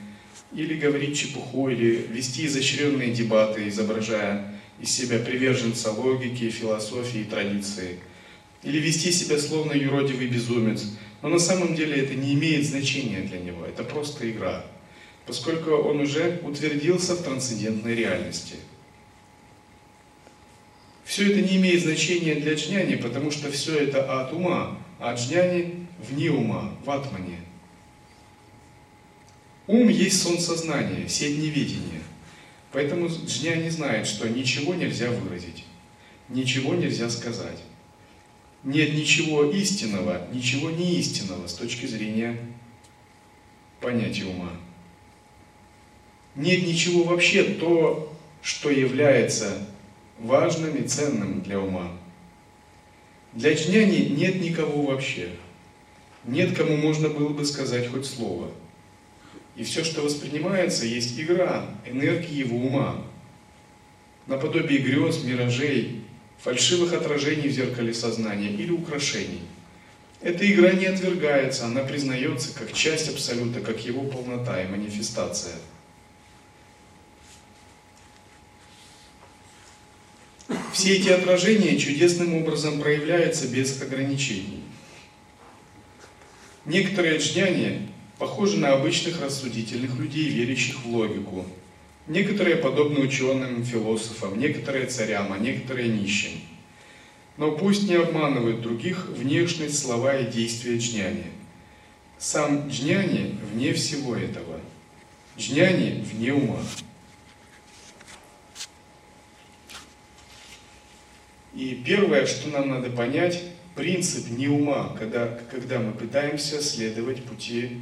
или говорить чепуху, или вести изощренные дебаты, изображая из себя приверженца логики, философии и традиции, или вести себя словно юродивый безумец. Но на самом деле это не имеет значения для него, это просто игра, поскольку он уже утвердился в трансцендентной реальности. Все это не имеет значения для джняни, потому что все это от ума, а джняни вне ума, в атмане. Ум есть сон сознания, сеть неведения. Поэтому джняни знает, что ничего нельзя выразить, ничего нельзя сказать. нет ничего истинного, ничего не истинного с точки зрения понятия ума. Нет ничего вообще то, что является важным и ценным для ума. Для джняни нет никого вообще. Нет, кому можно было бы сказать хоть слово. И все, что воспринимается, есть игра, энергии его ума. Наподобие грез, миражей, фальшивых отражений в зеркале сознания или украшений. Эта игра не отвергается, она признается как часть Абсолюта, как его полнота и манифестация. Все эти отражения чудесным образом проявляются без ограничений. Некоторые джняни похожи на обычных рассудительных людей, верящих в логику. Некоторые подобны ученым, философам, некоторые царям, а некоторые нищим. Но пусть не обманывают других внешность, слова и действия джняни. Сам джняни вне всего этого. Джняни вне ума. И первое, что нам надо понять, принцип не ума, когда, когда мы пытаемся следовать пути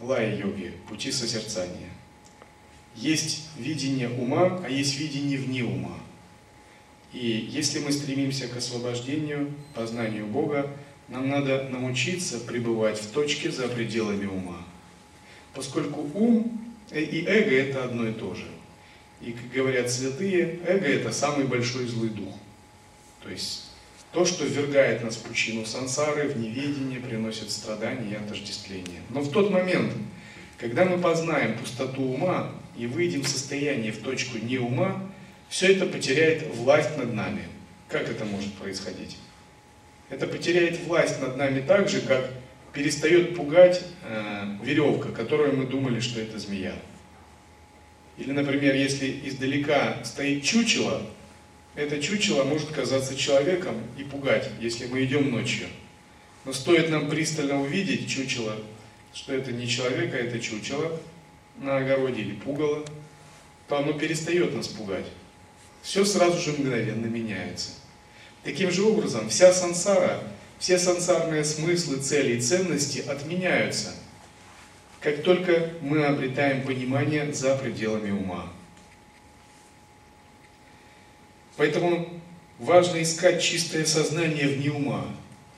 лая-йоги, пути созерцания. Есть видение ума, а есть видение вне ума. И если мы стремимся к освобождению, познанию Бога, нам надо научиться пребывать в точке за пределами ума. Поскольку ум и эго это одно и то же – и, как говорят святые, эго – это самый большой злый дух. То есть то, что ввергает нас в пучину сансары, в неведение, приносит страдания и отождествление. Но в тот момент, когда мы познаем пустоту ума и выйдем в состояние в точку не ума, все это потеряет власть над нами. Как это может происходить? Это потеряет власть над нами так же, как перестает пугать э, веревка, которую мы думали, что это змея. Или, например, если издалека стоит чучело, это чучело может казаться человеком и пугать, если мы идем ночью. Но стоит нам пристально увидеть чучело, что это не человек, а это чучело на огороде или пугало, то оно перестает нас пугать. Все сразу же мгновенно меняется. Таким же образом, вся сансара, все сансарные смыслы, цели и ценности отменяются – как только мы обретаем понимание за пределами ума. Поэтому важно искать чистое сознание вне ума.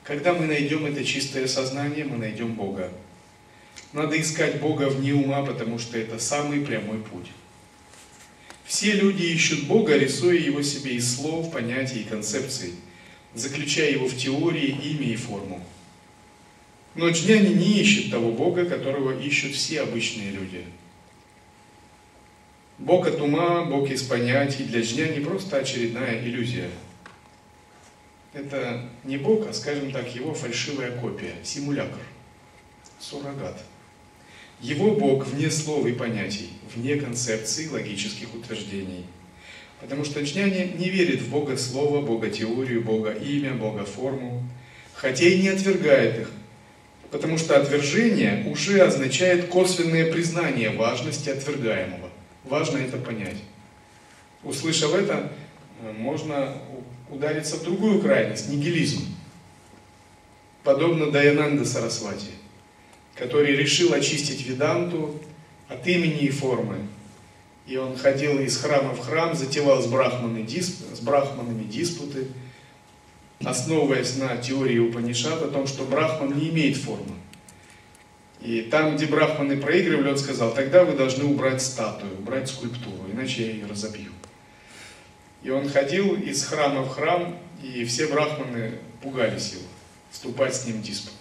Когда мы найдем это чистое сознание, мы найдем Бога. Надо искать Бога вне ума, потому что это самый прямой путь. Все люди ищут Бога, рисуя Его себе из слов, понятий и концепций, заключая Его в теории, имя и форму. Но джняни не ищет того Бога, которого ищут все обычные люди. Бог от ума, Бог из понятий для джняни просто очередная иллюзия. Это не Бог, а, скажем так, его фальшивая копия, симулятор, суррогат. Его Бог вне слов и понятий, вне концепций, логических утверждений. Потому что джняни не верит в Бога слова, Бога теорию, Бога имя, Бога форму, хотя и не отвергает их, Потому что отвержение уже означает косвенное признание важности отвергаемого. Важно это понять. Услышав это, можно удариться в другую крайность, нигилизм. Подобно Даянанда Сарасвати, который решил очистить Веданту от имени и формы. И он ходил из храма в храм, затевал с брахманами диспуты, основываясь на теории Упанишат о том, что Брахман не имеет формы. И там, где брахманы проигрывали, он сказал, тогда вы должны убрать статую, убрать скульптуру, иначе я ее разобью. И он ходил из храма в храм, и все брахманы пугались его, вступать с ним в диспуты.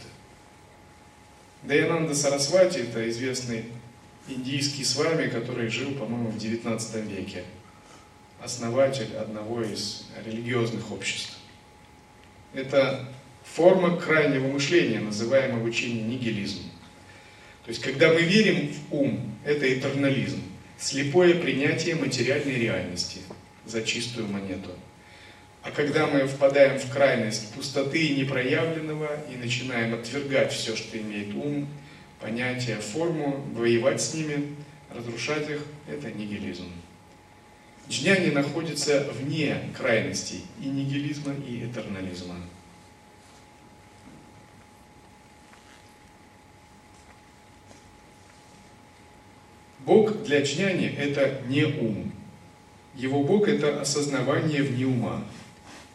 Даянанда Сарасвати – это известный индийский свами, который жил, по-моему, в XIX веке, основатель одного из религиозных обществ. Это форма крайнего мышления, называемая в учении нигилизм. То есть, когда мы верим в ум, это этернализм, слепое принятие материальной реальности за чистую монету. А когда мы впадаем в крайность пустоты и непроявленного и начинаем отвергать все, что имеет ум, понятия, форму, воевать с ними, разрушать их, это нигилизм. Джняни находится вне крайностей и нигилизма, и этернализма. Бог для джняни – это не ум. Его Бог – это осознавание вне ума.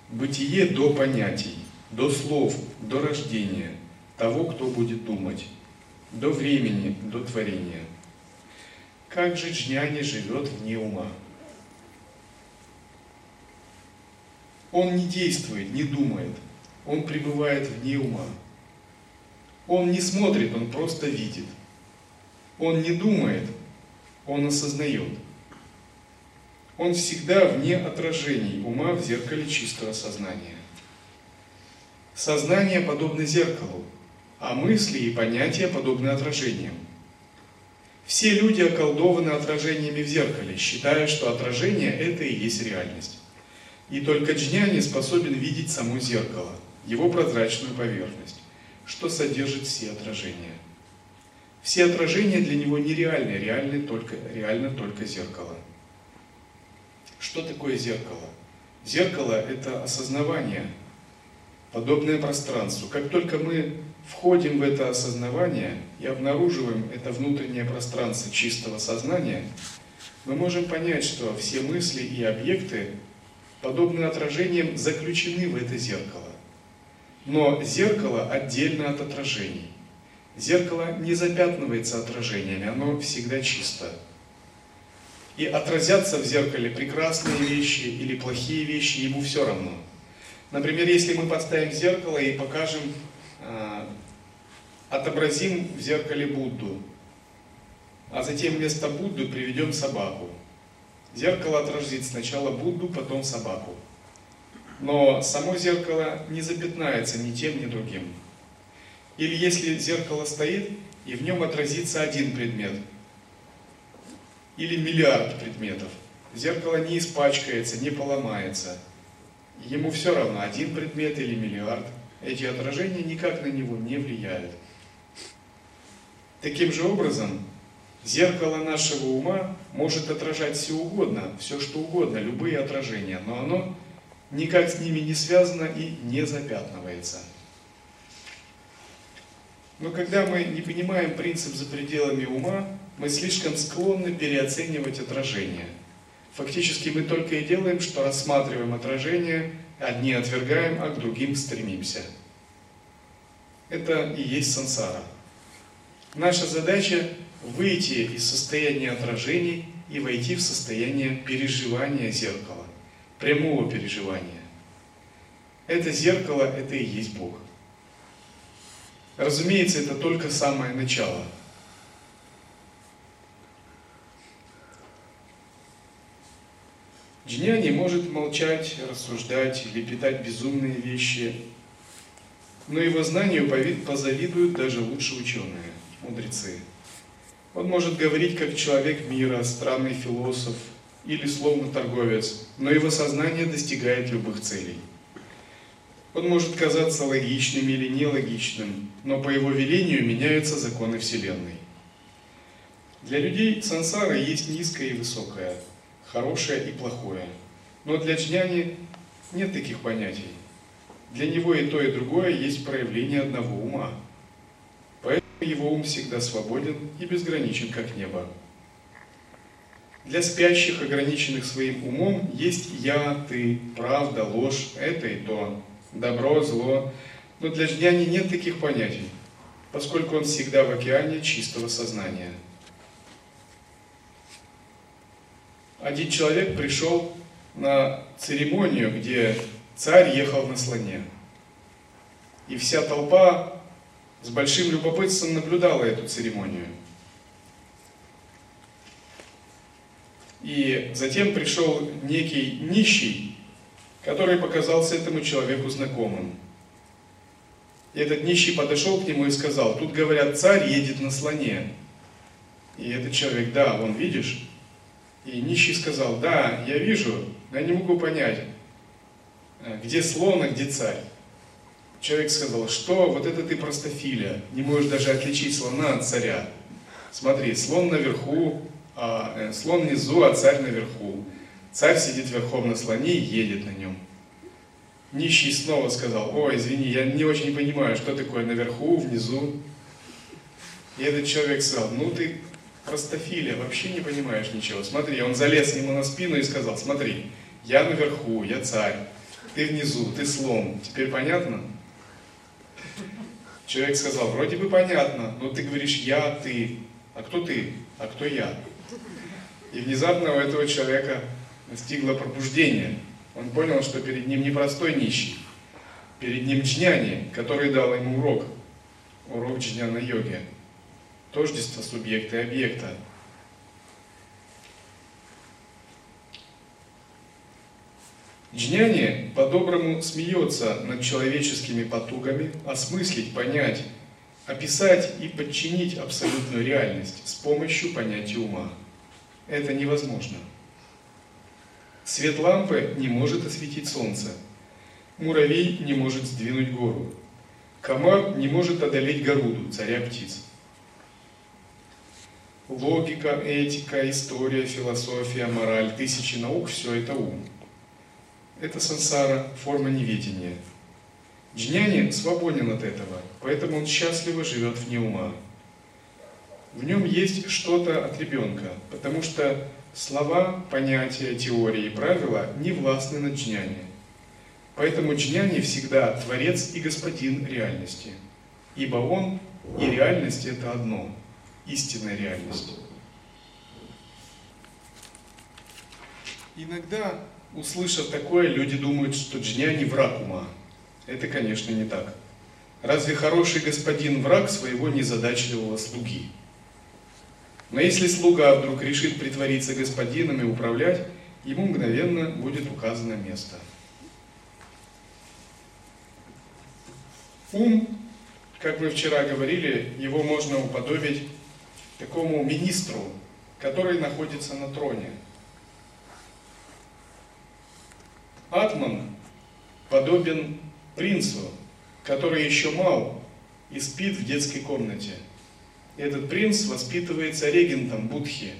Бытие до понятий, до слов, до рождения того, кто будет думать, до времени, до творения. Как же джняни живет вне ума? Он не действует, не думает, он пребывает вне ума. Он не смотрит, он просто видит. Он не думает, он осознает. Он всегда вне отражений ума в зеркале чистого сознания. Сознание подобно зеркалу, а мысли и понятия подобны отражениям. Все люди околдованы отражениями в зеркале, считая, что отражение – это и есть реальность. И только джняни способен видеть само зеркало, его прозрачную поверхность, что содержит все отражения. Все отражения для него нереальны, реальны только, реально только зеркало. Что такое зеркало? Зеркало – это осознавание, подобное пространству. Как только мы входим в это осознавание и обнаруживаем это внутреннее пространство чистого сознания, мы можем понять, что все мысли и объекты, подобные отражениям, заключены в это зеркало. Но зеркало отдельно от отражений. Зеркало не запятнывается отражениями, оно всегда чисто. И отразятся в зеркале прекрасные вещи или плохие вещи, ему все равно. Например, если мы поставим зеркало и покажем, а, отобразим в зеркале Будду, а затем вместо Будды приведем собаку. Зеркало отразит сначала Будду, потом собаку. Но само зеркало не запятнается ни тем, ни другим. Или если зеркало стоит, и в нем отразится один предмет, или миллиард предметов, зеркало не испачкается, не поломается. Ему все равно, один предмет или миллиард. Эти отражения никак на него не влияют. Таким же образом, зеркало нашего ума может отражать все угодно, все что угодно, любые отражения, но оно никак с ними не связано и не запятнывается. Но когда мы не понимаем принцип за пределами ума, мы слишком склонны переоценивать отражения. Фактически мы только и делаем, что рассматриваем отражения, одни отвергаем, а к другим стремимся. Это и есть сансара. Наша задача выйти из состояния отражений и войти в состояние переживания зеркала, прямого переживания. Это зеркало, это и есть Бог. Разумеется, это только самое начало. Джняни может молчать, рассуждать или питать безумные вещи, но его знанию позавидуют даже лучшие ученые, мудрецы. Он может говорить как человек мира, странный философ или словно торговец, но его сознание достигает любых целей. Он может казаться логичным или нелогичным, но по его велению меняются законы Вселенной. Для людей сансара есть низкое и высокое, хорошее и плохое. Но для джняни нет таких понятий. Для него и то, и другое есть проявление одного ума. Его ум всегда свободен и безграничен, как небо. Для спящих, ограниченных своим умом, есть я, ты, правда, ложь, это и то добро, зло. Но для Жняни нет таких понятий, поскольку он всегда в океане чистого сознания. Один человек пришел на церемонию, где царь ехал на слоне. И вся толпа с большим любопытством наблюдала эту церемонию. И затем пришел некий нищий, который показался этому человеку знакомым. И этот нищий подошел к нему и сказал, тут говорят, царь едет на слоне. И этот человек, да, вон видишь? И нищий сказал, да, я вижу, но я не могу понять, где слон, а где царь. Человек сказал, что вот это ты простофиля, не можешь даже отличить слона от царя. Смотри, слон наверху, а, э, слон внизу, а царь наверху. Царь сидит верхом на слоне и едет на нем. Нищий снова сказал, ой, извини, я не очень понимаю, что такое наверху, внизу. И этот человек сказал, ну ты простофилия, вообще не понимаешь ничего. Смотри, он залез ему на спину и сказал, смотри, я наверху, я царь, ты внизу, ты слон. Теперь понятно? Человек сказал, вроде бы понятно, но ты говоришь я, ты. А кто ты? А кто я? И внезапно у этого человека настигло пробуждение. Он понял, что перед ним не простой нищий, перед ним джняни, который дал ему урок, урок джняна йоги, тождество субъекта и объекта. Джняни по-доброму смеется над человеческими потугами осмыслить, понять, описать и подчинить абсолютную реальность с помощью понятия ума. Это невозможно. Свет лампы не может осветить солнце. Муравей не может сдвинуть гору. Комар не может одолеть Горуду, царя птиц. Логика, этика, история, философия, мораль, тысячи наук – все это ум. Это сансара, форма неведения. Джняни свободен от этого, поэтому он счастливо живет вне ума. В нем есть что-то от ребенка, потому что Слова, понятия, теории и правила не властны над джняни. Поэтому джняни всегда творец и господин реальности. Ибо он и реальность это одно, истинная реальность. Иногда, услышав такое, люди думают, что джняни враг ума. Это, конечно, не так. Разве хороший господин враг своего незадачливого слуги? Но если слуга вдруг решит притвориться господином и управлять, ему мгновенно будет указано место. Ум, как мы вчера говорили, его можно уподобить такому министру, который находится на троне. Атман подобен принцу, который еще мал и спит в детской комнате – этот принц воспитывается регентом Будхи.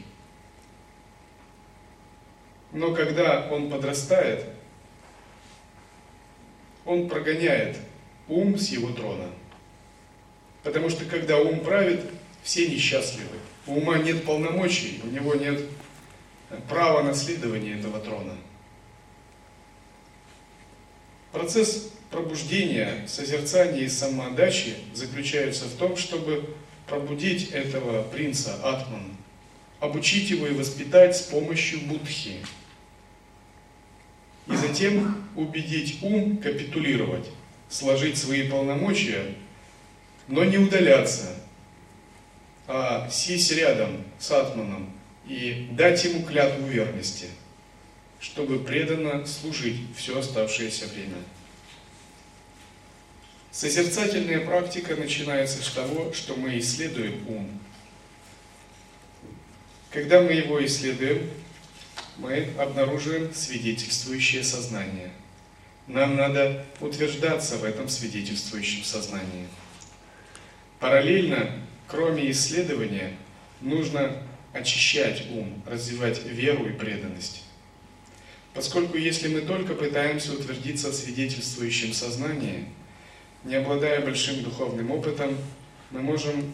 Но когда он подрастает, он прогоняет ум с его трона. Потому что когда ум правит, все несчастливы. У ума нет полномочий, у него нет права наследования этого трона. Процесс пробуждения, созерцания и самоотдачи заключается в том, чтобы пробудить этого принца Атман, обучить его и воспитать с помощью будхи. И затем убедить ум капитулировать, сложить свои полномочия, но не удаляться, а сесть рядом с Атманом и дать ему клятву верности, чтобы преданно служить все оставшееся время. Созерцательная практика начинается с того, что мы исследуем ум. Когда мы его исследуем, мы обнаруживаем свидетельствующее сознание. Нам надо утверждаться в этом свидетельствующем сознании. Параллельно, кроме исследования, нужно очищать ум, развивать веру и преданность. Поскольку если мы только пытаемся утвердиться в свидетельствующем сознании – не обладая большим духовным опытом, мы можем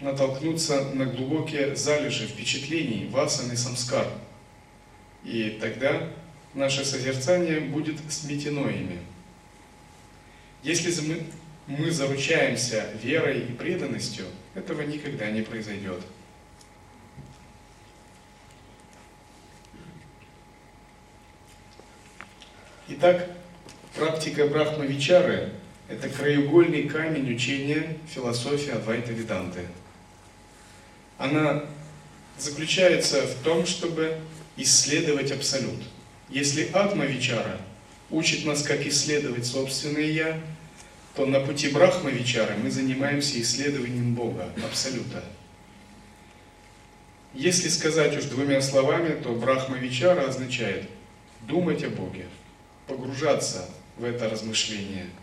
натолкнуться на глубокие залежи впечатлений, васан и самскар. И тогда наше созерцание будет сметено ими. Если мы, заручаемся верой и преданностью, этого никогда не произойдет. Итак, практика Брахмавичары это краеугольный камень учения философии Адвайта Веданты. Она заключается в том, чтобы исследовать Абсолют. Если Атма Вичара учит нас, как исследовать собственное Я, то на пути Брахма Вичара мы занимаемся исследованием Бога, Абсолюта. Если сказать уж двумя словами, то Брахма Вичара означает думать о Боге, погружаться в это размышление –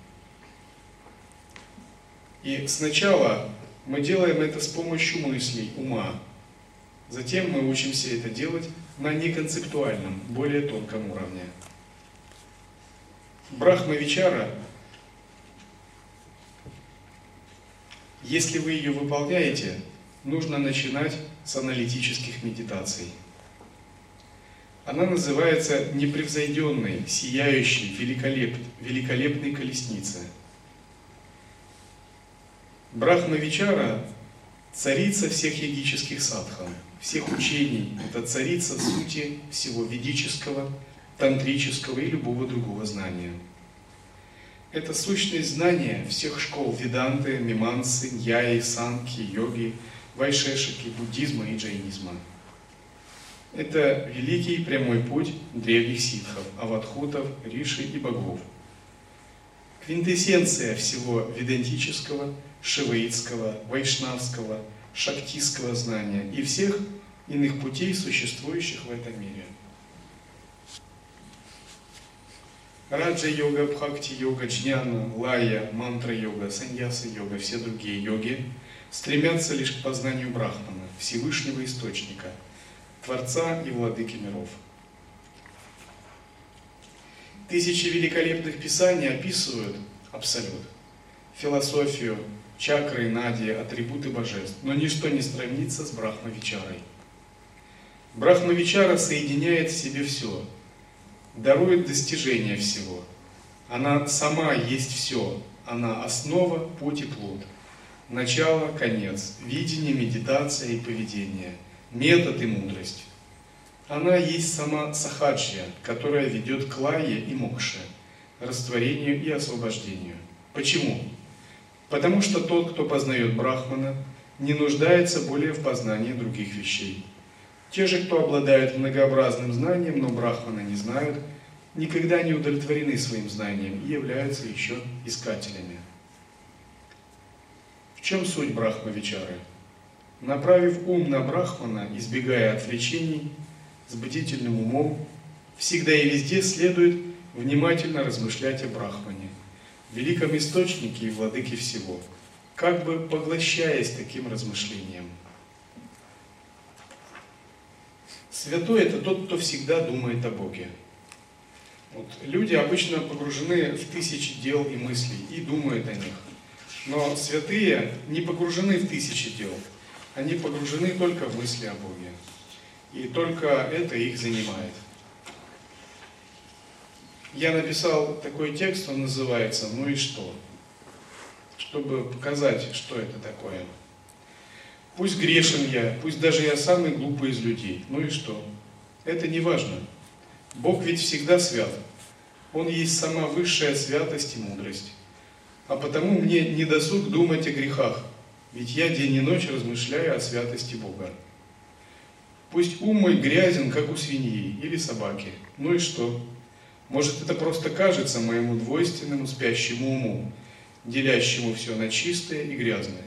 и сначала мы делаем это с помощью мыслей, ума. Затем мы учимся это делать на неконцептуальном, более тонком уровне. Брахма-вичара, если вы ее выполняете, нужно начинать с аналитических медитаций. Она называется непревзойденной, сияющей, великолеп, великолепной колесницей. Брахма-вичара – царица всех йогических садхан, всех учений. Это царица сути всего ведического, тантрического и любого другого знания. Это сущность знания всех школ веданты, мимансы, ньяи, санки, йоги, вайшешики, буддизма и джайнизма. Это великий прямой путь древних ситхов, аватхутов, риши и богов. Квинтэссенция всего ведантического, шиваитского, вайшнавского, шактистского знания и всех иных путей, существующих в этом мире. Раджа-йога, бхакти-йога, джняна, лая, мантра-йога, саньяса-йога, все другие йоги стремятся лишь к познанию Брахмана, Всевышнего Источника, Творца и Владыки миров. Тысячи великолепных писаний описывают Абсолют, философию, чакры, нади, атрибуты божеств, но ничто не сравнится с Брахмавичарой. Брахмавичара соединяет в себе все – дарует достижение всего. Она сама есть все. Она основа, путь и плод. Начало, конец, видение, медитация и поведение, метод и мудрость. Она есть сама сахаджья, которая ведет к лае и мокше, растворению и освобождению. Почему? Потому что тот, кто познает Брахмана, не нуждается более в познании других вещей. Те же, кто обладают многообразным знанием, но Брахмана не знают, никогда не удовлетворены своим знанием и являются еще искателями. В чем суть Брахма-вичары? Направив ум на Брахмана, избегая отвлечений, с бдительным умом, всегда и везде следует внимательно размышлять о Брахмане, великом источнике и владыке всего, как бы поглощаясь таким размышлением – Святой – это тот, кто всегда думает о Боге. Вот. Люди обычно погружены в тысячи дел и мыслей и думают о них. Но святые не погружены в тысячи дел. Они погружены только в мысли о Боге. И только это их занимает. Я написал такой текст, он называется «Ну и что?», чтобы показать, что это такое. Пусть грешен я, пусть даже я самый глупый из людей. Ну и что? Это не важно. Бог ведь всегда свят. Он есть сама высшая святость и мудрость. А потому мне не досуг думать о грехах, ведь я день и ночь размышляю о святости Бога. Пусть ум мой грязен, как у свиньи или собаки. Ну и что? Может, это просто кажется моему двойственному спящему уму, делящему все на чистое и грязное.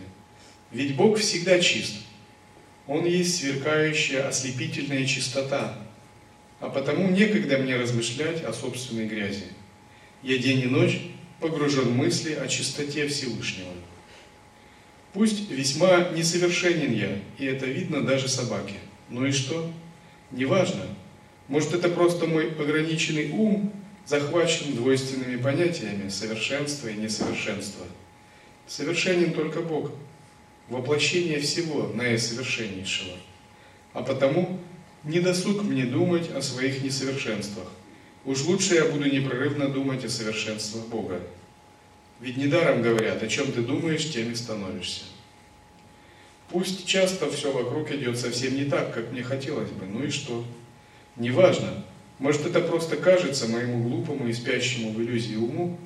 Ведь Бог всегда чист. Он есть сверкающая ослепительная чистота. А потому некогда мне размышлять о собственной грязи. Я день и ночь погружен в мысли о чистоте Всевышнего. Пусть весьма несовершенен я, и это видно даже собаке. Ну и что? Неважно. Может, это просто мой ограниченный ум захвачен двойственными понятиями совершенства и несовершенства. Совершенен только Бог – воплощение всего наисовершеннейшего. А потому не досуг мне думать о своих несовершенствах. Уж лучше я буду непрерывно думать о совершенствах Бога. Ведь недаром говорят, о чем ты думаешь, тем и становишься. Пусть часто все вокруг идет совсем не так, как мне хотелось бы, ну и что? Неважно, может это просто кажется моему глупому и спящему в иллюзии уму,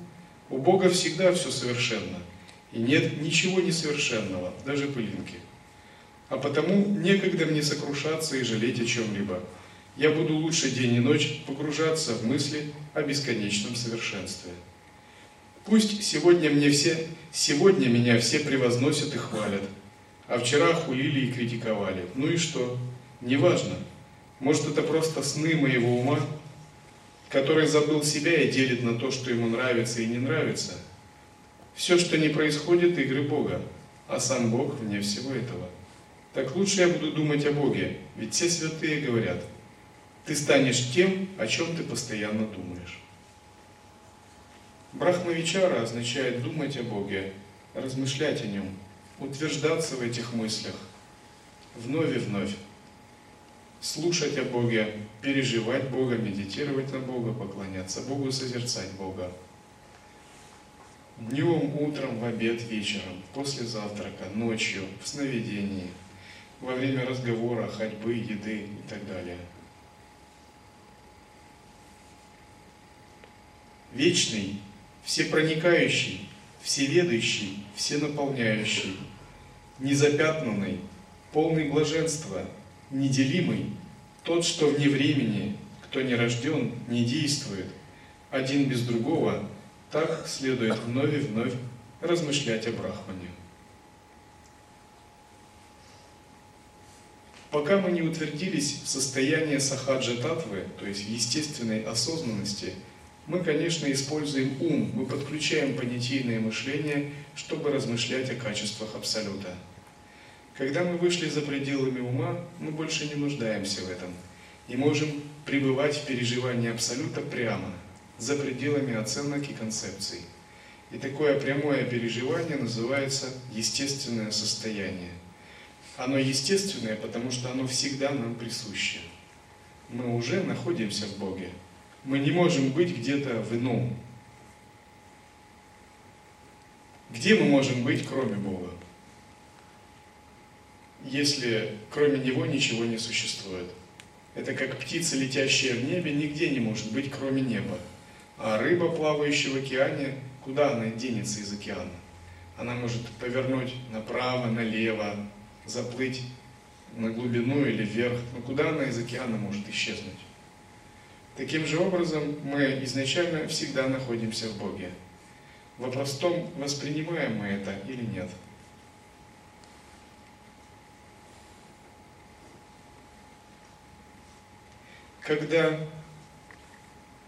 у Бога всегда все совершенно – и нет ничего несовершенного, даже пылинки. А потому некогда мне сокрушаться и жалеть о чем-либо. Я буду лучше день и ночь погружаться в мысли о бесконечном совершенстве. Пусть сегодня мне все, сегодня меня все превозносят и хвалят, а вчера хулили и критиковали. Ну и что? Неважно. Может, это просто сны моего ума, который забыл себя и делит на то, что ему нравится и не нравится – все, что не происходит, игры Бога, а сам Бог вне всего этого. Так лучше я буду думать о Боге, ведь все святые говорят, ты станешь тем, о чем ты постоянно думаешь. Брахмавичара означает думать о Боге, размышлять о Нем, утверждаться в этих мыслях, вновь и вновь, слушать о Боге, переживать Бога, медитировать на Бога, поклоняться Богу, созерцать Бога. Днем, утром, в обед, вечером, после завтрака, ночью, в сновидении, во время разговора, ходьбы, еды и так далее. Вечный, всепроникающий, всеведущий, всенаполняющий, незапятнанный, полный блаженства, неделимый, тот, что вне времени, кто не рожден, не действует, один без другого, так следует вновь и вновь размышлять о Брахмане. Пока мы не утвердились в состоянии сахаджа татвы, то есть в естественной осознанности, мы, конечно, используем ум, мы подключаем понятийное мышление, чтобы размышлять о качествах Абсолюта. Когда мы вышли за пределами ума, мы больше не нуждаемся в этом и можем пребывать в переживании Абсолюта прямо, за пределами оценок и концепций. И такое прямое переживание называется естественное состояние. Оно естественное, потому что оно всегда нам присуще. Мы уже находимся в Боге. Мы не можем быть где-то в ином. Где мы можем быть, кроме Бога? Если кроме Него ничего не существует. Это как птица, летящая в небе, нигде не может быть, кроме неба. А рыба, плавающая в океане, куда она денется из океана? Она может повернуть направо, налево, заплыть на глубину или вверх. Но куда она из океана может исчезнуть? Таким же образом, мы изначально всегда находимся в Боге. Вопрос в том, воспринимаем мы это или нет. Когда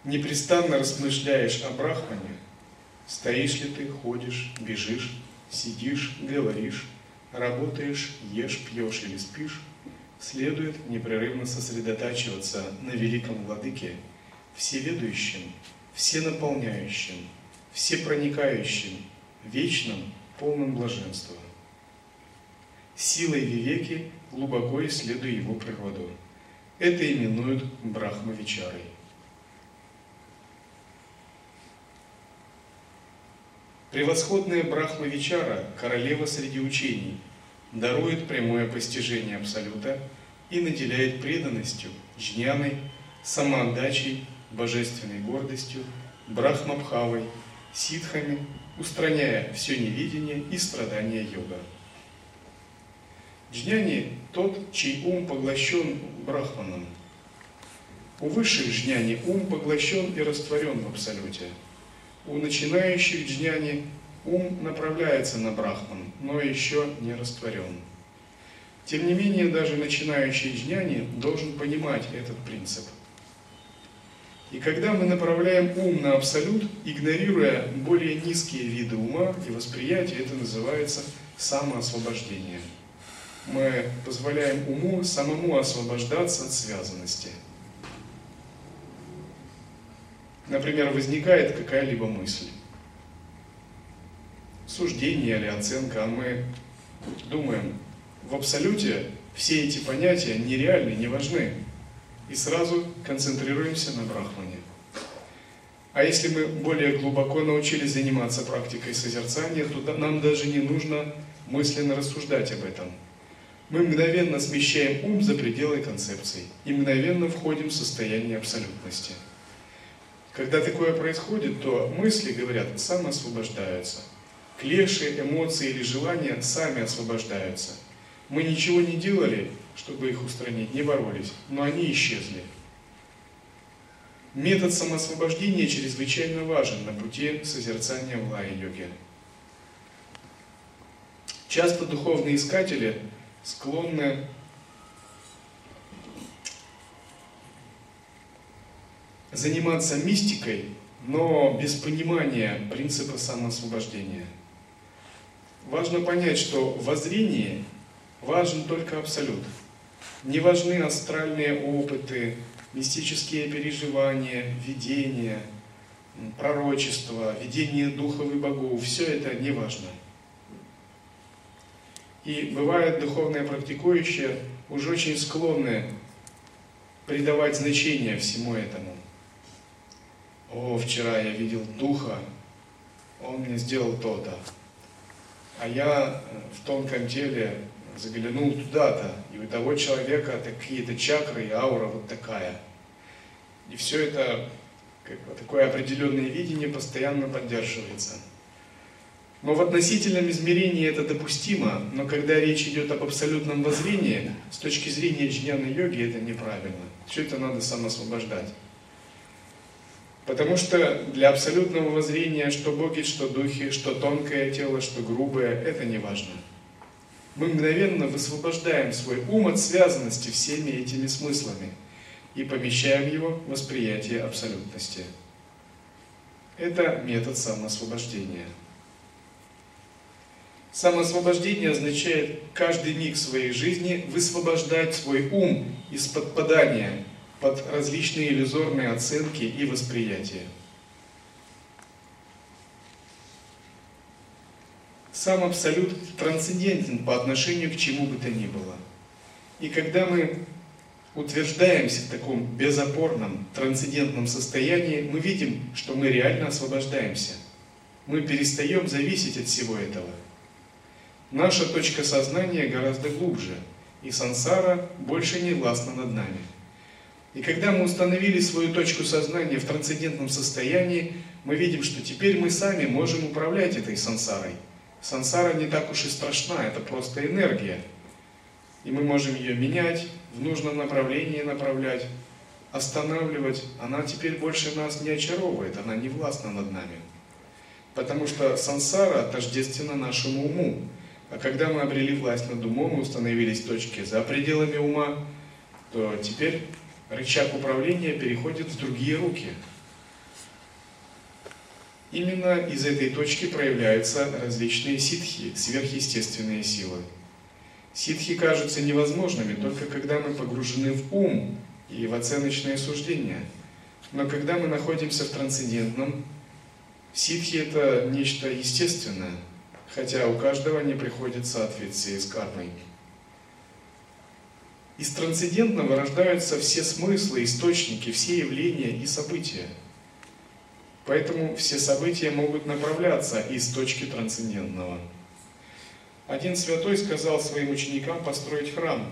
непрестанно размышляешь о Брахмане, стоишь ли ты, ходишь, бежишь, сидишь, говоришь, работаешь, ешь, пьешь или спишь, следует непрерывно сосредотачиваться на великом владыке, всеведущем, всенаполняющем, всепроникающем, вечном, полном блаженства. Силой Вивеки глубоко исследуя его природу. Это именуют Брахмавичарой. Превосходная Брахмавичара, королева среди учений, дарует прямое постижение Абсолюта и наделяет преданностью, джняной, самоотдачей, божественной гордостью, брахмабхавой, ситхами, устраняя все невидение и страдания йога. Джняни – тот, чей ум поглощен брахманом. У высших джняни ум поглощен и растворен в Абсолюте – у начинающих джняни ум направляется на брахман, но еще не растворен. Тем не менее, даже начинающий джняни должен понимать этот принцип. И когда мы направляем ум на абсолют, игнорируя более низкие виды ума и восприятия, это называется самоосвобождение. Мы позволяем уму самому освобождаться от связанности – например, возникает какая-либо мысль, суждение или оценка, а мы думаем, в абсолюте все эти понятия нереальны, не важны. И сразу концентрируемся на брахмане. А если мы более глубоко научились заниматься практикой созерцания, то нам даже не нужно мысленно рассуждать об этом. Мы мгновенно смещаем ум за пределы концепций и мгновенно входим в состояние абсолютности. Когда такое происходит, то мысли, говорят, самоосвобождаются. Клеши, эмоции или желания сами освобождаются. Мы ничего не делали, чтобы их устранить, не боролись, но они исчезли. Метод самоосвобождения чрезвычайно важен на пути созерцания в лая-йоге. Часто духовные искатели склонны заниматься мистикой, но без понимания принципа самоосвобождения. Важно понять, что воззрение Важен только абсолют. Не важны астральные опыты, мистические переживания, видения, пророчества, видение духов и богов. Все это не важно. И бывает духовные практикующие уже очень склонны придавать значение всему этому. О, вчера я видел духа, он мне сделал то-то. А я э, в тонком теле заглянул туда-то, и у того человека какие-то чакры и аура вот такая. И все это, как бы, такое определенное видение постоянно поддерживается. Но в относительном измерении это допустимо, но когда речь идет об абсолютном воззрении, с точки зрения джняна йоги это неправильно. Все это надо самоосвобождать. Потому что для абсолютного воззрения, что боги, что духи, что тонкое тело, что грубое, это не важно. Мы мгновенно высвобождаем свой ум от связанности всеми этими смыслами и помещаем его в восприятие абсолютности. Это метод самоосвобождения. Самоосвобождение означает каждый миг своей жизни высвобождать свой ум из подпадания под различные иллюзорные оценки и восприятия. Сам Абсолют трансцендентен по отношению к чему бы то ни было. И когда мы утверждаемся в таком безопорном, трансцендентном состоянии, мы видим, что мы реально освобождаемся. Мы перестаем зависеть от всего этого – Наша точка сознания гораздо глубже, и сансара больше не властна над нами. И когда мы установили свою точку сознания в трансцендентном состоянии, мы видим, что теперь мы сами можем управлять этой сансарой. Сансара не так уж и страшна, это просто энергия. И мы можем ее менять, в нужном направлении направлять, останавливать. Она теперь больше нас не очаровывает, она не властна над нами. Потому что сансара тождественна нашему уму. А когда мы обрели власть над умом и установились точки за пределами ума, то теперь рычаг управления переходит в другие руки. Именно из этой точки проявляются различные ситхи, сверхъестественные силы. Ситхи кажутся невозможными только когда мы погружены в ум и в оценочные суждения. Но когда мы находимся в трансцендентном, ситхи это нечто естественное – хотя у каждого не приходит соответствие с кармой. Из трансцендентного рождаются все смыслы, источники, все явления и события. Поэтому все события могут направляться из точки трансцендентного. Один святой сказал своим ученикам построить храм.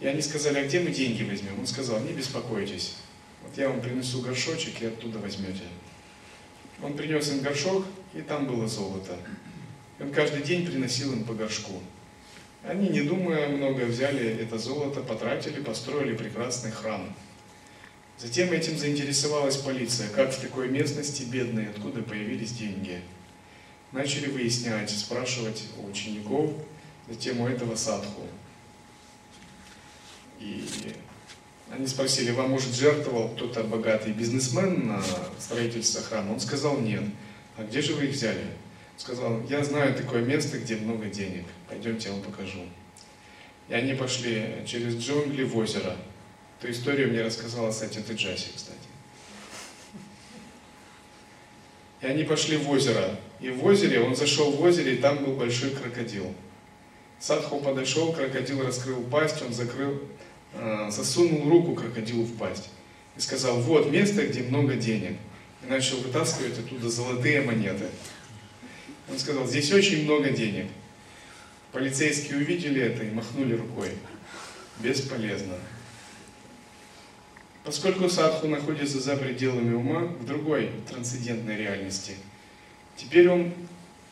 И они сказали, а где мы деньги возьмем? Он сказал, не беспокойтесь, вот я вам принесу горшочек и оттуда возьмете. Он принес им горшок, и там было золото. Он каждый день приносил им по горшку. Они, не думая много, взяли это золото, потратили, построили прекрасный храм. Затем этим заинтересовалась полиция, как в такой местности бедной, откуда появились деньги. Начали выяснять, спрашивать у учеников, затем у этого садху. И они спросили, вам, может, жертвовал кто-то богатый бизнесмен на строительство храма? Он сказал, нет. А где же вы их взяли? Сказал, я знаю такое место, где много денег, пойдемте, я вам покажу. И они пошли через джунгли в озеро. Эту историю мне рассказала Сати Джаси, кстати. И они пошли в озеро. И в озере, он зашел в озере, и там был большой крокодил. Садху подошел, крокодил раскрыл пасть, он закрыл, э, засунул руку крокодилу в пасть. И сказал, вот место, где много денег. И начал вытаскивать оттуда золотые монеты. Он сказал, здесь очень много денег. Полицейские увидели это и махнули рукой. Бесполезно. Поскольку садху находится за пределами ума, в другой трансцендентной реальности, теперь он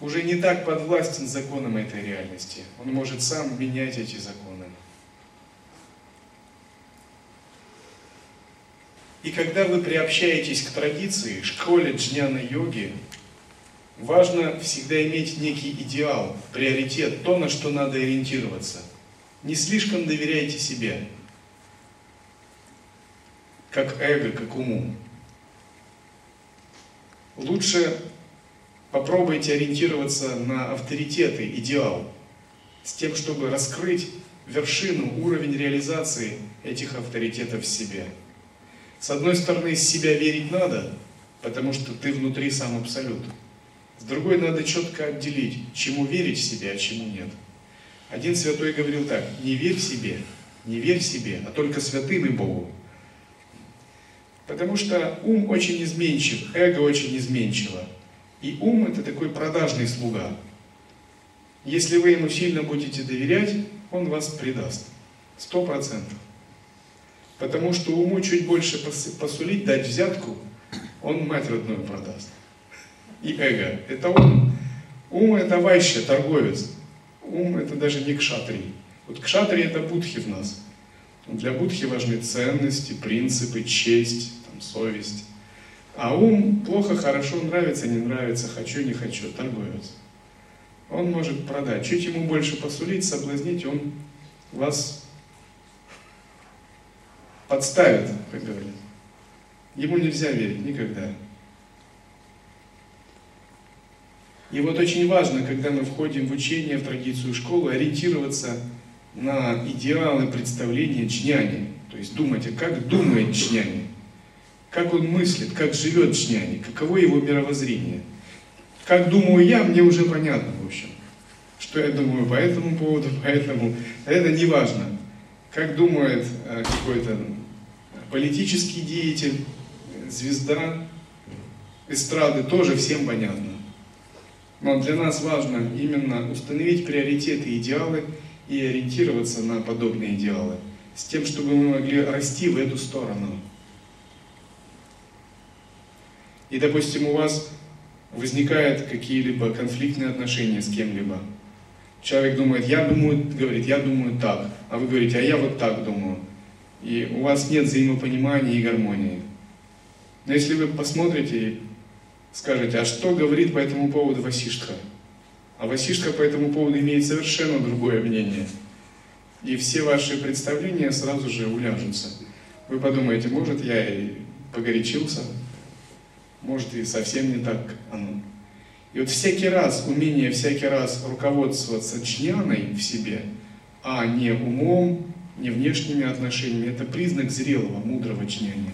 уже не так подвластен законам этой реальности. Он может сам менять эти законы. И когда вы приобщаетесь к традиции, школе джняна йоги, Важно всегда иметь некий идеал, приоритет, то, на что надо ориентироваться. Не слишком доверяйте себе, как эго, как уму. Лучше попробуйте ориентироваться на авторитеты, идеал. с тем, чтобы раскрыть вершину, уровень реализации этих авторитетов в себе. С одной стороны, себя верить надо, потому что ты внутри сам абсолют. С другой, надо четко отделить, чему верить в себе, а чему нет. Один святой говорил так, не верь себе, не верь себе, а только святым и Богу. Потому что ум очень изменчив, эго очень изменчиво. И ум это такой продажный слуга. Если вы ему сильно будете доверять, он вас предаст. Сто процентов. Потому что уму чуть больше посулить, дать взятку, он мать родную продаст. И эго. Это ум. Ум это вайща, торговец. Ум это даже не кшатри. Вот кшатри это будхи в нас. Для будхи важны ценности, принципы, честь, там, совесть. А ум плохо, хорошо, нравится, не нравится, хочу, не хочу, торговец. Он может продать. Чуть ему больше посулить, соблазнить, он вас подставит, как говорят. Ему нельзя верить никогда. И вот очень важно, когда мы входим в учение, в традицию школы, ориентироваться на идеалы представления чняни. То есть думать, а как думает чняни, как он мыслит, как живет чняни, каково его мировоззрение. Как думаю я, мне уже понятно, в общем. Что я думаю по этому поводу, поэтому это не важно. Как думает э, какой-то политический деятель, звезда эстрады, тоже всем понятно. Но для нас важно именно установить приоритеты и идеалы и ориентироваться на подобные идеалы, с тем, чтобы мы могли расти в эту сторону. И, допустим, у вас возникают какие-либо конфликтные отношения с кем-либо. Человек думает, я думаю, говорит, я думаю так, а вы говорите, а я вот так думаю. И у вас нет взаимопонимания и гармонии. Но если вы посмотрите скажете, а что говорит по этому поводу Васиштха? А Васиштха по этому поводу имеет совершенно другое мнение. И все ваши представления сразу же уляжутся. Вы подумаете, может, я и погорячился, может, и совсем не так оно. И вот всякий раз, умение всякий раз руководствоваться чняной в себе, а не умом, не внешними отношениями, это признак зрелого, мудрого чняния.